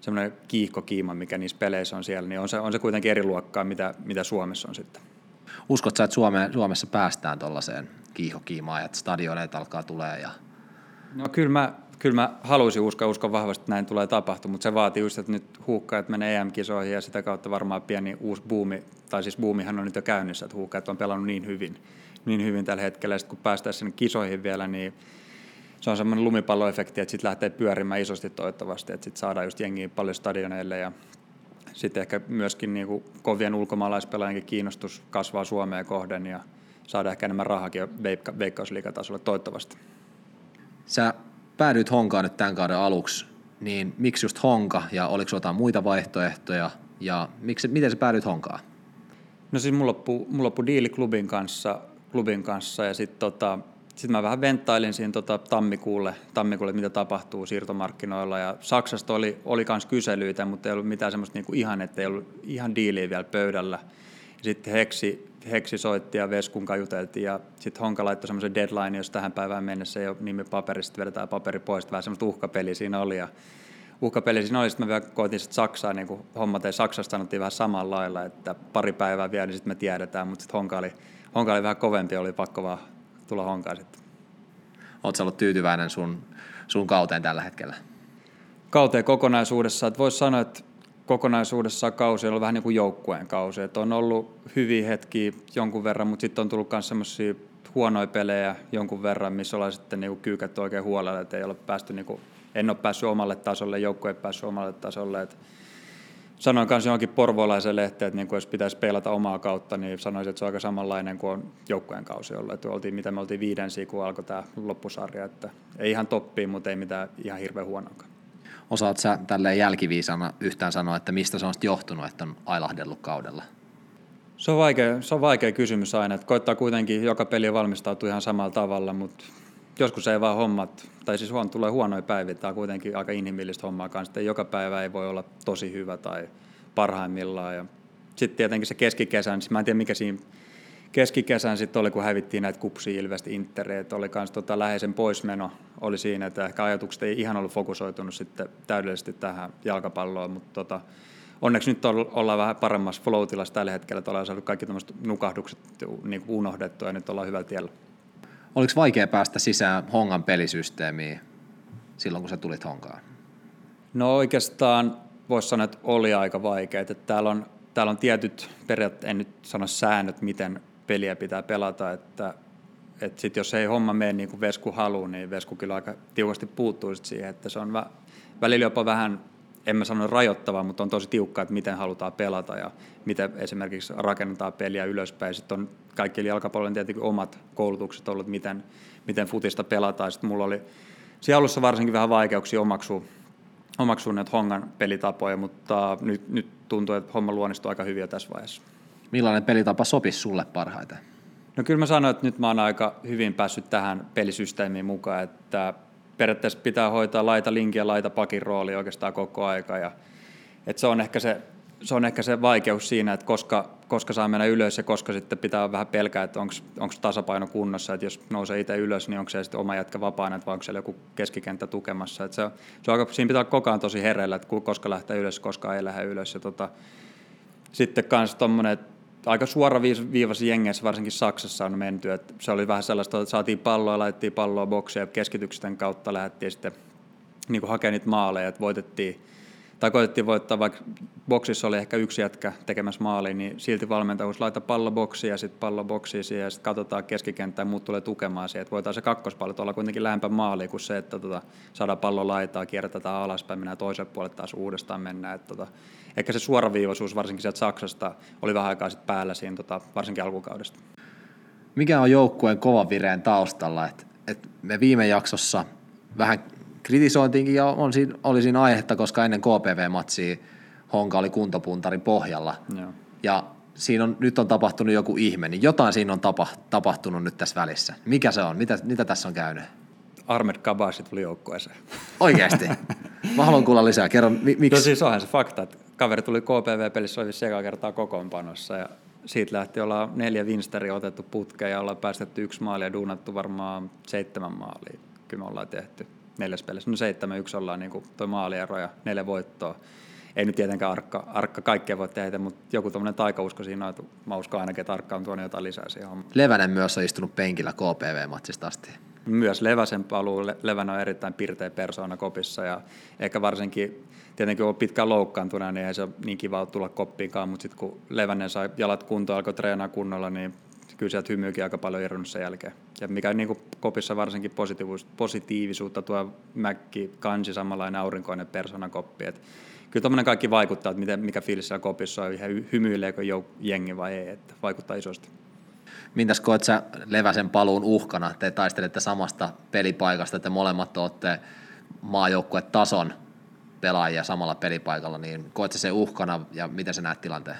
semmoinen kiihkokiima, mikä niissä peleissä on siellä, niin on se, on se kuitenkin eri luokkaa, mitä, mitä Suomessa on sitten. Uskotko että Suome, Suomessa päästään tuollaiseen kiihkokiimaan, että stadioneita alkaa tulee? Ja... No kyllä mä, kyllä mä haluaisin uskoa, uskon vahvasti, että näin tulee tapahtumaan, mutta se vaatii just, että nyt huuhkajat menee EM-kisoihin ja sitä kautta varmaan pieni uusi buumi, tai siis buumihan on nyt jo käynnissä, että huuhkajat on pelannut niin hyvin, niin hyvin tällä hetkellä. Sitten kun päästään sinne kisoihin vielä, niin se on semmoinen lumipalloefekti, että sitten lähtee pyörimään isosti toivottavasti, että sitten saadaan just jengiä paljon stadioneille ja sitten ehkä myöskin niin kuin kovien ulkomaalaispelaajankin kiinnostus kasvaa Suomeen kohden ja saada ehkä enemmän rahakin veikka- veikkausliikatasolla toivottavasti. Sä päädyit Honkaan nyt tämän kauden aluksi, niin miksi just Honka ja oliko jotain muita vaihtoehtoja ja miksi, miten sä päädyit Honkaan? No siis mulla loppui, mulla loppui diili klubin kanssa, klubin kanssa. Ja sitten tota, sit mä vähän venttailin siinä tota tammikuulle, tammikuulle, mitä tapahtuu siirtomarkkinoilla. Ja Saksasta oli, oli kans kyselyitä, mutta ei ollut mitään semmoista niinku ihan, että ei ollut ihan diiliä vielä pöydällä. Sitten Heksi, Heksi soitti ja Veskun kanssa juteltiin ja sitten Honka laittoi semmoisen deadline, jos tähän päivään mennessä ei ole nimi paperista, vedetään paperi pois, vähän semmoista uhkapeliä siinä oli ja uhkapeli siinä oli, sitten mä koitin sit Saksaa, niin hommat ei Saksasta sanottiin vähän samalla lailla, että pari päivää vielä, niin sitten me tiedetään, mutta sitten Honka oli, Honka oli vähän kovempi, oli pakko vaan tulla Honkaan sitten. Oletko ollut tyytyväinen sun, sun kauteen tällä hetkellä? Kauteen kokonaisuudessa, että voisi sanoa, että kokonaisuudessaan kausi on ollut vähän niin kuin joukkueen kausi, että on ollut hyviä hetkiä jonkun verran, mutta sitten on tullut myös semmoisia huonoja pelejä jonkun verran, missä ollaan sitten niin kyykätty oikein huolella, että ei ole päästy niin kuin en ole päässyt omalle tasolle, joukkue ei päässyt omalle tasolle. Et sanoin kanssa johonkin porvoolaisen lehteen, että niin jos pitäisi pelata omaa kautta, niin sanoisin, että se on aika samanlainen kuin on joukkueen kausi ollut. Että oltiin, mitä me oltiin viidensiä, kun alkoi tämä loppusarja. Että ei ihan toppiin, mutta ei mitään ihan hirveän huonoakaan. Osaat sä tälleen jälkiviisana yhtään sanoa, että mistä se on johtunut, että on ailahdellut kaudella? Se on, vaikea, se on vaikea kysymys aina, että koittaa kuitenkin joka peli valmistautua ihan samalla tavalla, mutta joskus ei vaan hommat, tai siis huon, tulee huonoja päiviä, tämä on kuitenkin aika inhimillistä hommaa kanssa, että joka päivä ei voi olla tosi hyvä tai parhaimmillaan. Ja sitten tietenkin se keskikesän, siis mä en tiedä mikä siinä keskikesän sitten oli, kun hävittiin näitä kupsia Ilvesti Intereet, oli myös tota läheisen poismeno oli siinä, että ehkä ajatukset ei ihan ollut fokusoitunut sitten täydellisesti tähän jalkapalloon, mutta tota, onneksi nyt ollaan vähän paremmassa flow tällä hetkellä, että ollaan saanut kaikki tämmöiset nukahdukset niin unohdettua ja nyt ollaan hyvällä tiellä. Oliko vaikea päästä sisään Hongan pelisysteemiin silloin, kun sä tulit Honkaan? No oikeastaan voisi sanoa, että oli aika vaikea. Että täällä, on, täällä on tietyt periaatteet, en nyt sano säännöt, miten peliä pitää pelata, että, että sit jos ei homma mene niin kuin Vesku haluaa, niin Vesku kyllä aika tiukasti puuttuu siihen, että se on vä, välillä jopa vähän en mä sano rajoittava, mutta on tosi tiukka, että miten halutaan pelata ja miten esimerkiksi rakennetaan peliä ylöspäin. Sitten on kaikki jalkapallon tietenkin omat koulutukset ollut, miten, miten futista pelataan. Sitten mulla oli siellä alussa varsinkin vähän vaikeuksia omaksua, omaksua näitä hongan pelitapoja, mutta nyt, nyt tuntuu, että homma luonnistuu aika hyvin tässä vaiheessa. Millainen pelitapa sopisi sulle parhaiten? No kyllä mä sanoin, että nyt mä oon aika hyvin päässyt tähän pelisysteemiin mukaan, että periaatteessa pitää hoitaa laita linkin ja laita pakin rooli oikeastaan koko aika. Ja, että se, on ehkä se, se on ehkä se vaikeus siinä, että koska, koska saa mennä ylös ja koska sitten pitää vähän pelkää, että onko tasapaino kunnossa, että jos nousee itse ylös, niin onko se sitten oma jätkä vapaana, vai onko siellä joku keskikenttä tukemassa. Että se, se on aika, siinä pitää olla koko ajan tosi hereillä, että koska lähtee ylös, koska ei lähde ylös. Ja tota, sitten myös tuommoinen, että aika suoraviivassa jengeissä, varsinkin Saksassa on menty. Että se oli vähän sellaista, että saatiin palloa, laitettiin palloa boksia ja keskityksen kautta lähdettiin sitten niin hakemaan niitä maaleja, että voitettiin tai koitettiin voittaa, vaikka boksissa oli ehkä yksi jätkä tekemässä maali, niin silti valmentajuus laita pallo boksiin ja sitten pallo boksiin ja sitten katsotaan keskikenttää ja muut tulee tukemaan siihen, että voidaan se kakkospallo olla kuitenkin lähempää maaliin kuin se, että tota, saadaan pallo laitaa, kierrätetään alaspäin, mennään toiselle puolelle taas uudestaan mennään. Että tota, ehkä se suoraviivaisuus varsinkin sieltä Saksasta oli vähän aikaa sitten päällä siinä, tota, varsinkin alkukaudesta. Mikä on joukkueen kovan vireen taustalla? Et, et me viime jaksossa vähän kritisointiinkin ja on siinä, oli siinä aihetta, koska ennen KPV-matsia Honka oli kuntopuntarin pohjalla. Joo. Ja siinä on, nyt on tapahtunut joku ihme, niin jotain siinä on tapa, tapahtunut nyt tässä välissä. Mikä se on? Mitä, mitä tässä on käynyt? Ahmed Kabashi tuli joukkueeseen. Oikeasti? Mä haluan kuulla lisää. Kerro, mi- miksi? No siis onhan se fakta, että kaveri tuli KPV-pelissä, oli sekä kertaa kokoonpanossa ja siitä lähti ollaan neljä vinsteria otettu putkeen ja ollaan päästetty yksi maali ja duunattu varmaan seitsemän maalia. Kyllä me ollaan tehty neljäs pelissä. No seitsemän yksi ollaan niin tuo maaliero ja neljä voittoa. Ei nyt tietenkään arkka, arkka kaikkea voi tehdä, mutta joku tuommoinen taikausko siinä on, että mä uskon ainakin, että arkka on tuonut jotain lisää siihen hommaan. Levänen myös on istunut penkillä KPV-matsista asti. Myös Leväsen paluu. Levän on erittäin pirteä persoona kopissa ja ehkä varsinkin tietenkin on pitkään loukkaantuna, niin ei se ole niin kiva tulla koppiinkaan, mutta sitten kun Levänen sai jalat kuntoon, alkoi treenaa kunnolla, niin kyllä sieltä hymyykin aika paljon irronnut sen jälkeen. Ja mikä niin kuin kopissa varsinkin positiivisuutta tuo Mäkki, kansi samanlainen aurinkoinen persoonakoppi. Et kyllä tuommoinen kaikki vaikuttaa, että miten, mikä fiilis siellä kopissa on, ihan hymyileekö jengi vai ei, että vaikuttaa isosti. Mintäs koet sä Leväsen paluun uhkana? Te taistelette samasta pelipaikasta, te molemmat olette tason pelaajia samalla pelipaikalla, niin koet sä se uhkana ja miten sä näet tilanteen?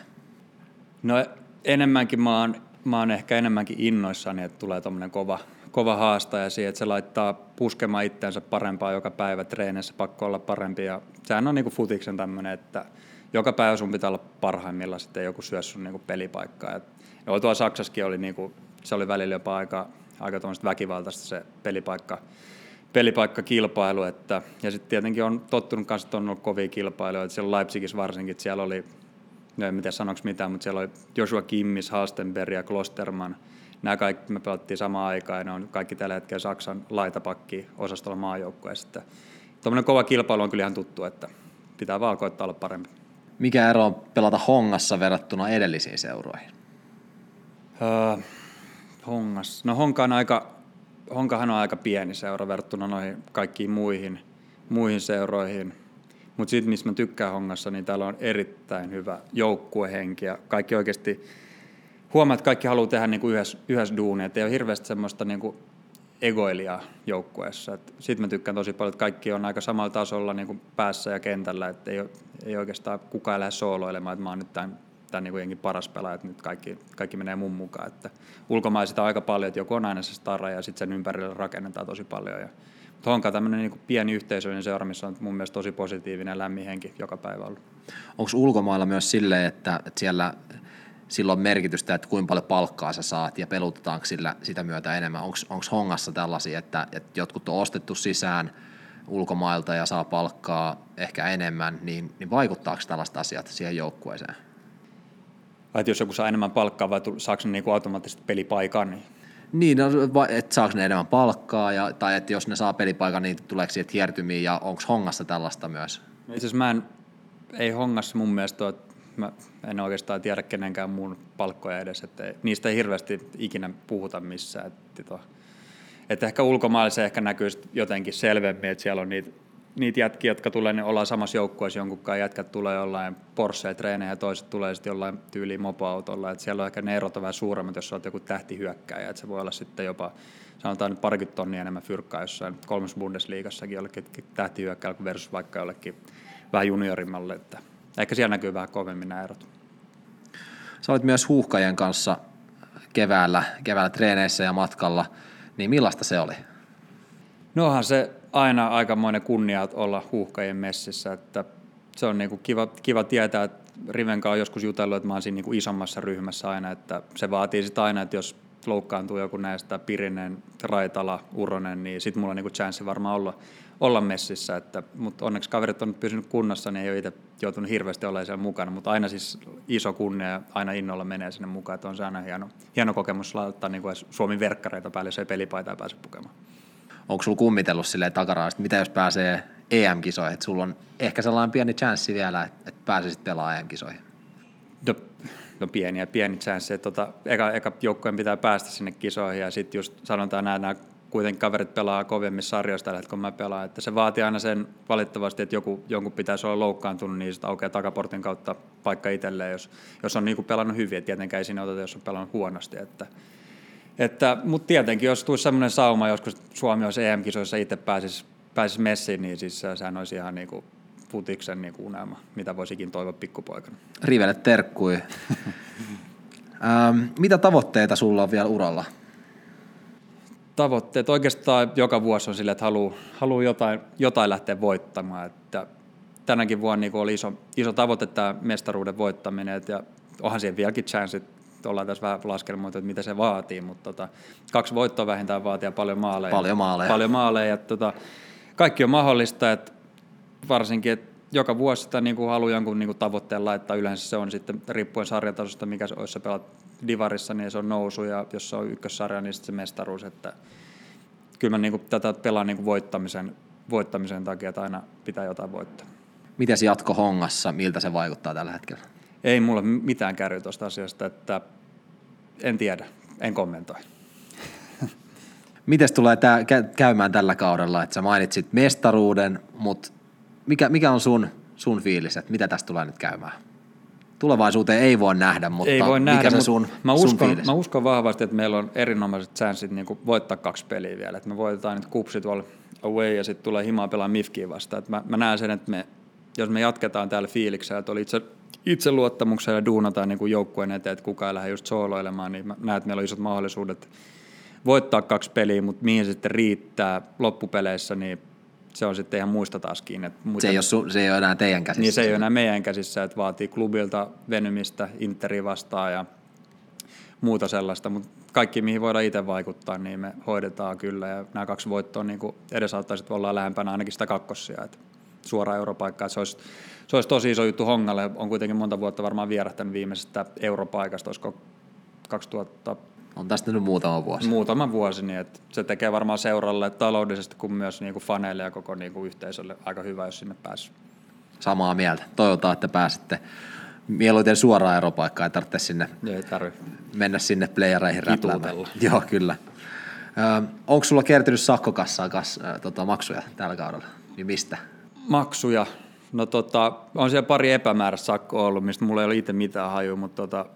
No enemmänkin mä oon, mä oon ehkä enemmänkin innoissani, että tulee tuommoinen kova, kova haastaja siihen, että se laittaa puskemaan itseänsä parempaa joka päivä treenissä, pakko olla parempi. Ja sehän on niin kuin futiksen tämmöinen, että joka päivä sun pitää olla parhaimmillaan, sitten joku syö sun niin kuin pelipaikkaa. Et, joo, tuolla Saksassakin oli, niin kuin, se oli välillä jopa aika, aika väkivaltaista se pelipaikka, pelipaikkakilpailu. Että, ja sitten tietenkin on tottunut kanssa, että on ollut kovia kilpailuja. Siellä Leipzigissä varsinkin, siellä oli, no en tiedä sanoksi mitään, mutta siellä oli Joshua Kimmis, Halstenberg ja Klosterman – nämä kaikki me pelattiin samaan aikaan ja ne on kaikki tällä hetkellä Saksan laitapakki osastolla maajoukkueessa. Tuommoinen kova kilpailu on kyllä ihan tuttu, että pitää vaan koittaa olla parempi. Mikä ero on pelata Hongassa verrattuna edellisiin seuroihin? Öö, hongas. No Honka on aika, Honkahan on aika pieni seura verrattuna noihin kaikkiin muihin, muihin seuroihin. Mutta sitten, missä mä tykkään Hongassa, niin täällä on erittäin hyvä joukkuehenki ja kaikki oikeasti huomaa, että kaikki haluaa tehdä niin kuin yhdessä, yhdessä duunia, että ei ole hirveästi semmoista niin kuin egoilijaa joukkueessa. Sitten mä tykkään tosi paljon, että kaikki on aika samalla tasolla niin kuin päässä ja kentällä, että ei, ei oikeastaan kukaan lähde sooloilemaan, että mä oon nyt tämän, tämän niin kuin paras pelaaja, että nyt kaikki, kaikki menee mun mukaan. Että ulkomaisista on aika paljon, että joku on aina se stara ja sitten sen ympärillä rakennetaan tosi paljon. Ja, Honka tämmöinen niin pieni yhteisöllinen seura, missä on mun mielestä tosi positiivinen ja lämmin henki joka päivä ollut. Onko ulkomailla myös silleen, että, että siellä silloin merkitystä, että kuinka paljon palkkaa sä saat ja pelutetaanko sillä sitä myötä enemmän. Onko hongassa tällaisia, että, että jotkut on ostettu sisään ulkomailta ja saa palkkaa ehkä enemmän, niin, niin vaikuttaako tällaiset asiat siihen joukkueeseen? Vai jos joku saa enemmän palkkaa vai saako ne niinku automaattisesti pelipaikan? Niin, niin no, että saako ne enemmän palkkaa ja, tai että jos ne saa pelipaikan, niin tuleeko siitä hiertymiä ja onko hongassa tällaista myös? No itse asiassa mä en, ei hongassa mun mielestä ole mä en oikeastaan tiedä kenenkään muun palkkoja edes, että niistä ei hirveästi ikinä puhuta missään. Että, että ehkä ulkomailla se ehkä näkyy jotenkin selvemmin, että siellä on niitä, niitä jätkiä, jotka tulee, niin ollaan samassa joukkueessa jonkunkaan jätkät tulee jollain Porsche-treenejä ja toiset tulee sitten jollain tyyliin mopoautolla. Että siellä on ehkä ne erot on vähän suuremmat, jos olet joku tähtihyökkäjä, että se voi olla sitten jopa sanotaan nyt parikymmentä tonnia enemmän fyrkkaa jossain kolmas Bundesliigassakin jollekin tähtihyökkäjällä versus vaikka jollekin vähän juniorimmalle, että Ehkä siellä näkyy vähän kovemmin nämä erot. Sä olit myös huuhkajien kanssa keväällä, keväällä treeneissä ja matkalla, niin millaista se oli? Nohan se aina aikamoinen kunnia olla huuhkajien messissä, että se on niinku kiva, kiva tietää, että Rivenka on joskus jutellut, että mä oon siinä niinku isommassa ryhmässä aina, että se vaatii sitä aina, että jos loukkaantuu joku näistä Pirinen, Raitala, Uronen, niin sitten mulla on niinku chanssi varmaan olla, olla messissä, että, mutta onneksi kaverit on pysynyt kunnossa, niin ei ole itse joutunut hirveästi olemaan siellä mukana, mutta aina siis iso kunnia ja aina innolla menee sinne mukaan, että on se aina hieno, hieno kokemus laittaa niin Suomen verkkareita päälle, jos ei pelipaitaa pääse pukemaan. Onko sulla kummitellut silleen takaraan, että mitä jos pääsee EM-kisoihin, että sulla on ehkä sellainen pieni chanssi vielä, että, pääsisit pelaamaan EM-kisoihin? No, no pieni ja pieni chanssi, että tota, eka, eka joukkojen pitää päästä sinne kisoihin ja sitten just sanotaan nämä, nämä kuitenkin kaverit pelaa kovemmissa sarjoissa tällä hetkellä, kun mä pelaan. Että se vaatii aina sen valitettavasti, että joku, jonkun pitäisi olla loukkaantunut, niin sitten aukeaa takaportin kautta paikka itselleen, jos, jos on niin pelannut hyvin. että tietenkään ei siinä oteta, jos on pelannut huonosti. Että, että, mutta tietenkin, jos tulisi sellainen sauma, joskus Suomi olisi EM-kisoissa itse pääsisi, pääsisi messiin, niin siis sehän olisi ihan niin kuin futiksen niin kuin unelma, mitä voisikin toivoa pikkupoikana. Rivelle terkkui. *laughs* ähm, mitä tavoitteita sulla on vielä uralla? tavoitteet oikeastaan joka vuosi on sille, että haluaa, haluaa jotain, jotain lähteä voittamaan. Että tänäkin vuonna niin oli iso, iso tavoite tämä mestaruuden voittaminen, ja onhan siihen vieläkin chanssit, ollaan tässä vähän laskelmoitu, että mitä se vaatii, mutta tota, kaksi voittoa vähintään vaatii paljon maaleja. Paljon maaleja. Paljon maaleja. Että, tota, kaikki on mahdollista, että varsinkin, että joka vuosi sitä niin kuin haluaa jonkun niin kuin tavoitteen laittaa. Yleensä se on sitten riippuen sarjatasosta, mikä se, olisi sä pelat divarissa, niin se on nousu, ja jos se on ykkössarja, niin sitten se mestaruus. Että kyllä mä niin kuin tätä pelaan niin kuin voittamisen, voittamisen takia, että aina pitää jotain voittaa. Miten jatko hongassa, miltä se vaikuttaa tällä hetkellä? Ei mulla mitään kärry tuosta asiasta, että en tiedä, en kommentoi. *laughs* Miten tulee tää, käymään tällä kaudella, että sä mainitsit mestaruuden, mutta mikä, mikä on sun sun fiilis, että mitä tästä tulee nyt käymään? Tulevaisuuteen ei voi nähdä, mutta Ei voi nähdä, mikä se sun, mä, sun uskon, fiilis? mä uskon vahvasti, että meillä on erinomaiset chanssit niin voittaa kaksi peliä vielä. Että me voitetaan nyt kupsi tuolla away ja sitten tulee himaa pelaa Mifkiin vastaan. Että mä, mä näen sen, että me, jos me jatketaan täällä fiiliksellä, että oli itse, itseluottamuksella ja duunataan niin kuin joukkueen eteen, että kukaan ei lähde just sooloilemaan, niin mä näen, että meillä on isot mahdollisuudet voittaa kaksi peliä, mutta mihin se sitten riittää loppupeleissä, niin se on sitten ihan muista taas kiinni. Että muita- se, ei ole su, se ei ole enää teidän käsissä. niin se ei ole enää meidän käsissä, että vaatii klubilta venymistä, Interi vastaan ja muuta sellaista, mutta kaikki mihin voidaan itse vaikuttaa, niin me hoidetaan kyllä ja nämä kaksi voittoa niin edesauttaisi, että ollaan lähempänä ainakin sitä kakkossia, että suora europaikka, että se olisi, se olisi tosi iso juttu Hongalle, on kuitenkin monta vuotta varmaan vierähtänyt viimeisestä europaikasta, olisiko 2000 On tästä nyt muutama vuosi. muutama vuosi, niin että se tekee varmaan seuralle taloudellisesti kuin myös niin kuin faneille ja koko niin kuin yhteisölle aika hyvä, jos sinne pääsee. Samaa mieltä. Toivotaan, että pääsette mieluiten suoraan eropaikkaan, ei tarvitse sinne Ei tarvitse. mennä sinne playereihin räpläämään. *laughs* Joo, kyllä. Ö, onko sulla kertynyt sakkokassaa kas, ö, tota, maksuja tällä kaudella? Niin mistä? maksuja. No tota, on siellä pari epämääräistä sakkoa ollut, mistä mulla ei ole itse mitään hajua, mutta tota,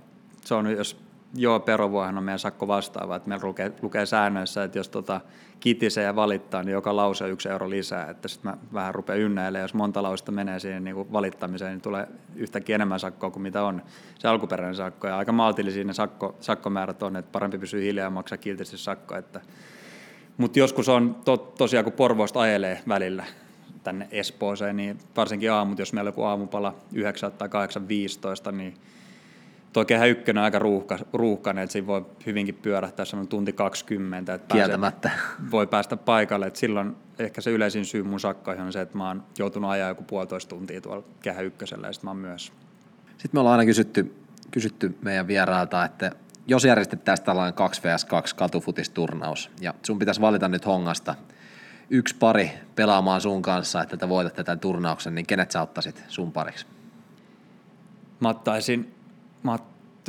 se on, jos joo, Perovuohan on meidän sakko vastaava, että meillä lukee, lukee säännöissä, että jos tota, kitisee ja valittaa, niin joka lause on yksi euro lisää, että sitten mä vähän rupean ynnäilemään, jos monta lausetta menee siihen niin valittamiseen, niin tulee yhtäkkiä enemmän sakkoa kuin mitä on se alkuperäinen sakko, ja aika maltillisia ne sakko, sakkomäärät on, että parempi pysyä hiljaa ja maksaa kiltisti sakko, että mutta joskus on to, tosiaan, kun Porvoosta ajelee välillä tänne Espooseen, niin varsinkin aamut, jos meillä on joku aamupala 9 tai 8.15, niin tuo kehä ykkönen on aika ruuhka, ruuhkainen, että siinä voi hyvinkin pyörähtää semmoinen tunti 20, että pääsee- Kieltämättä. *laughs* voi päästä paikalle. Et silloin ehkä se yleisin syy mun sakkoihin on se, että mä oon joutunut ajaa joku puolitoista tuntia tuolla kehä ykkösellä ja sitten mä oon myös. Sitten me ollaan aina kysytty, kysytty meidän vierailta, että jos järjestettäisiin tällainen 2 vs 2 katufutisturnaus, ja sun pitäisi valita nyt hongasta yksi pari pelaamaan sun kanssa, että te voitatte tämän turnauksen, niin kenet sä ottaisit sun pariksi? Mä ottaisin, mä,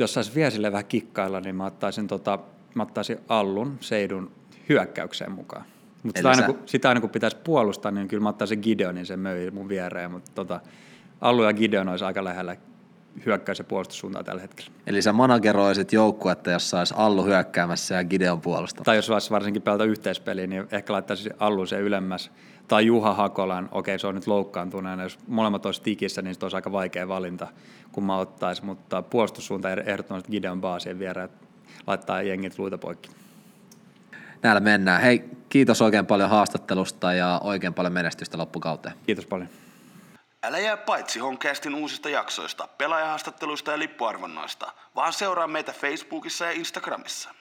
jos sais vielä sille vähän kikkailla, niin mä ottaisin, tota, mä ottaisin Allun Seidun hyökkäykseen mukaan. Mutta sitä, aina, sä- kun, sitä aina kun pitäisi puolustaa, niin kyllä mä ottaisin Gideonin sen möi mun viereen, mutta tota, Allu ja Gideon olisi aika lähellä hyökkäys- ja puolustussuuntaa tällä hetkellä. Eli sä manageroisit joukkuetta, jossa olisi Allu hyökkäämässä ja Gideon puolustamassa. Tai jos olisi varsinkin pelata yhteispeliä, niin ehkä laittaisin Allun sen ylemmäs. Tai Juha Hakolan, okei se on nyt loukkaantuneena, jos molemmat olisi tikissä, niin se olisi aika vaikea valinta, kun mä ottaisin. Mutta puolustussuunta ehdottomasti Gideon Baasien viereen, laittaa jengit luita poikki. Näillä mennään. Hei, kiitos oikein paljon haastattelusta ja oikein paljon menestystä loppukauteen. Kiitos paljon. Älä jää paitsi Honcastin uusista jaksoista, pelaajahaastatteluista ja lippuarvonnoista, vaan seuraa meitä Facebookissa ja Instagramissa.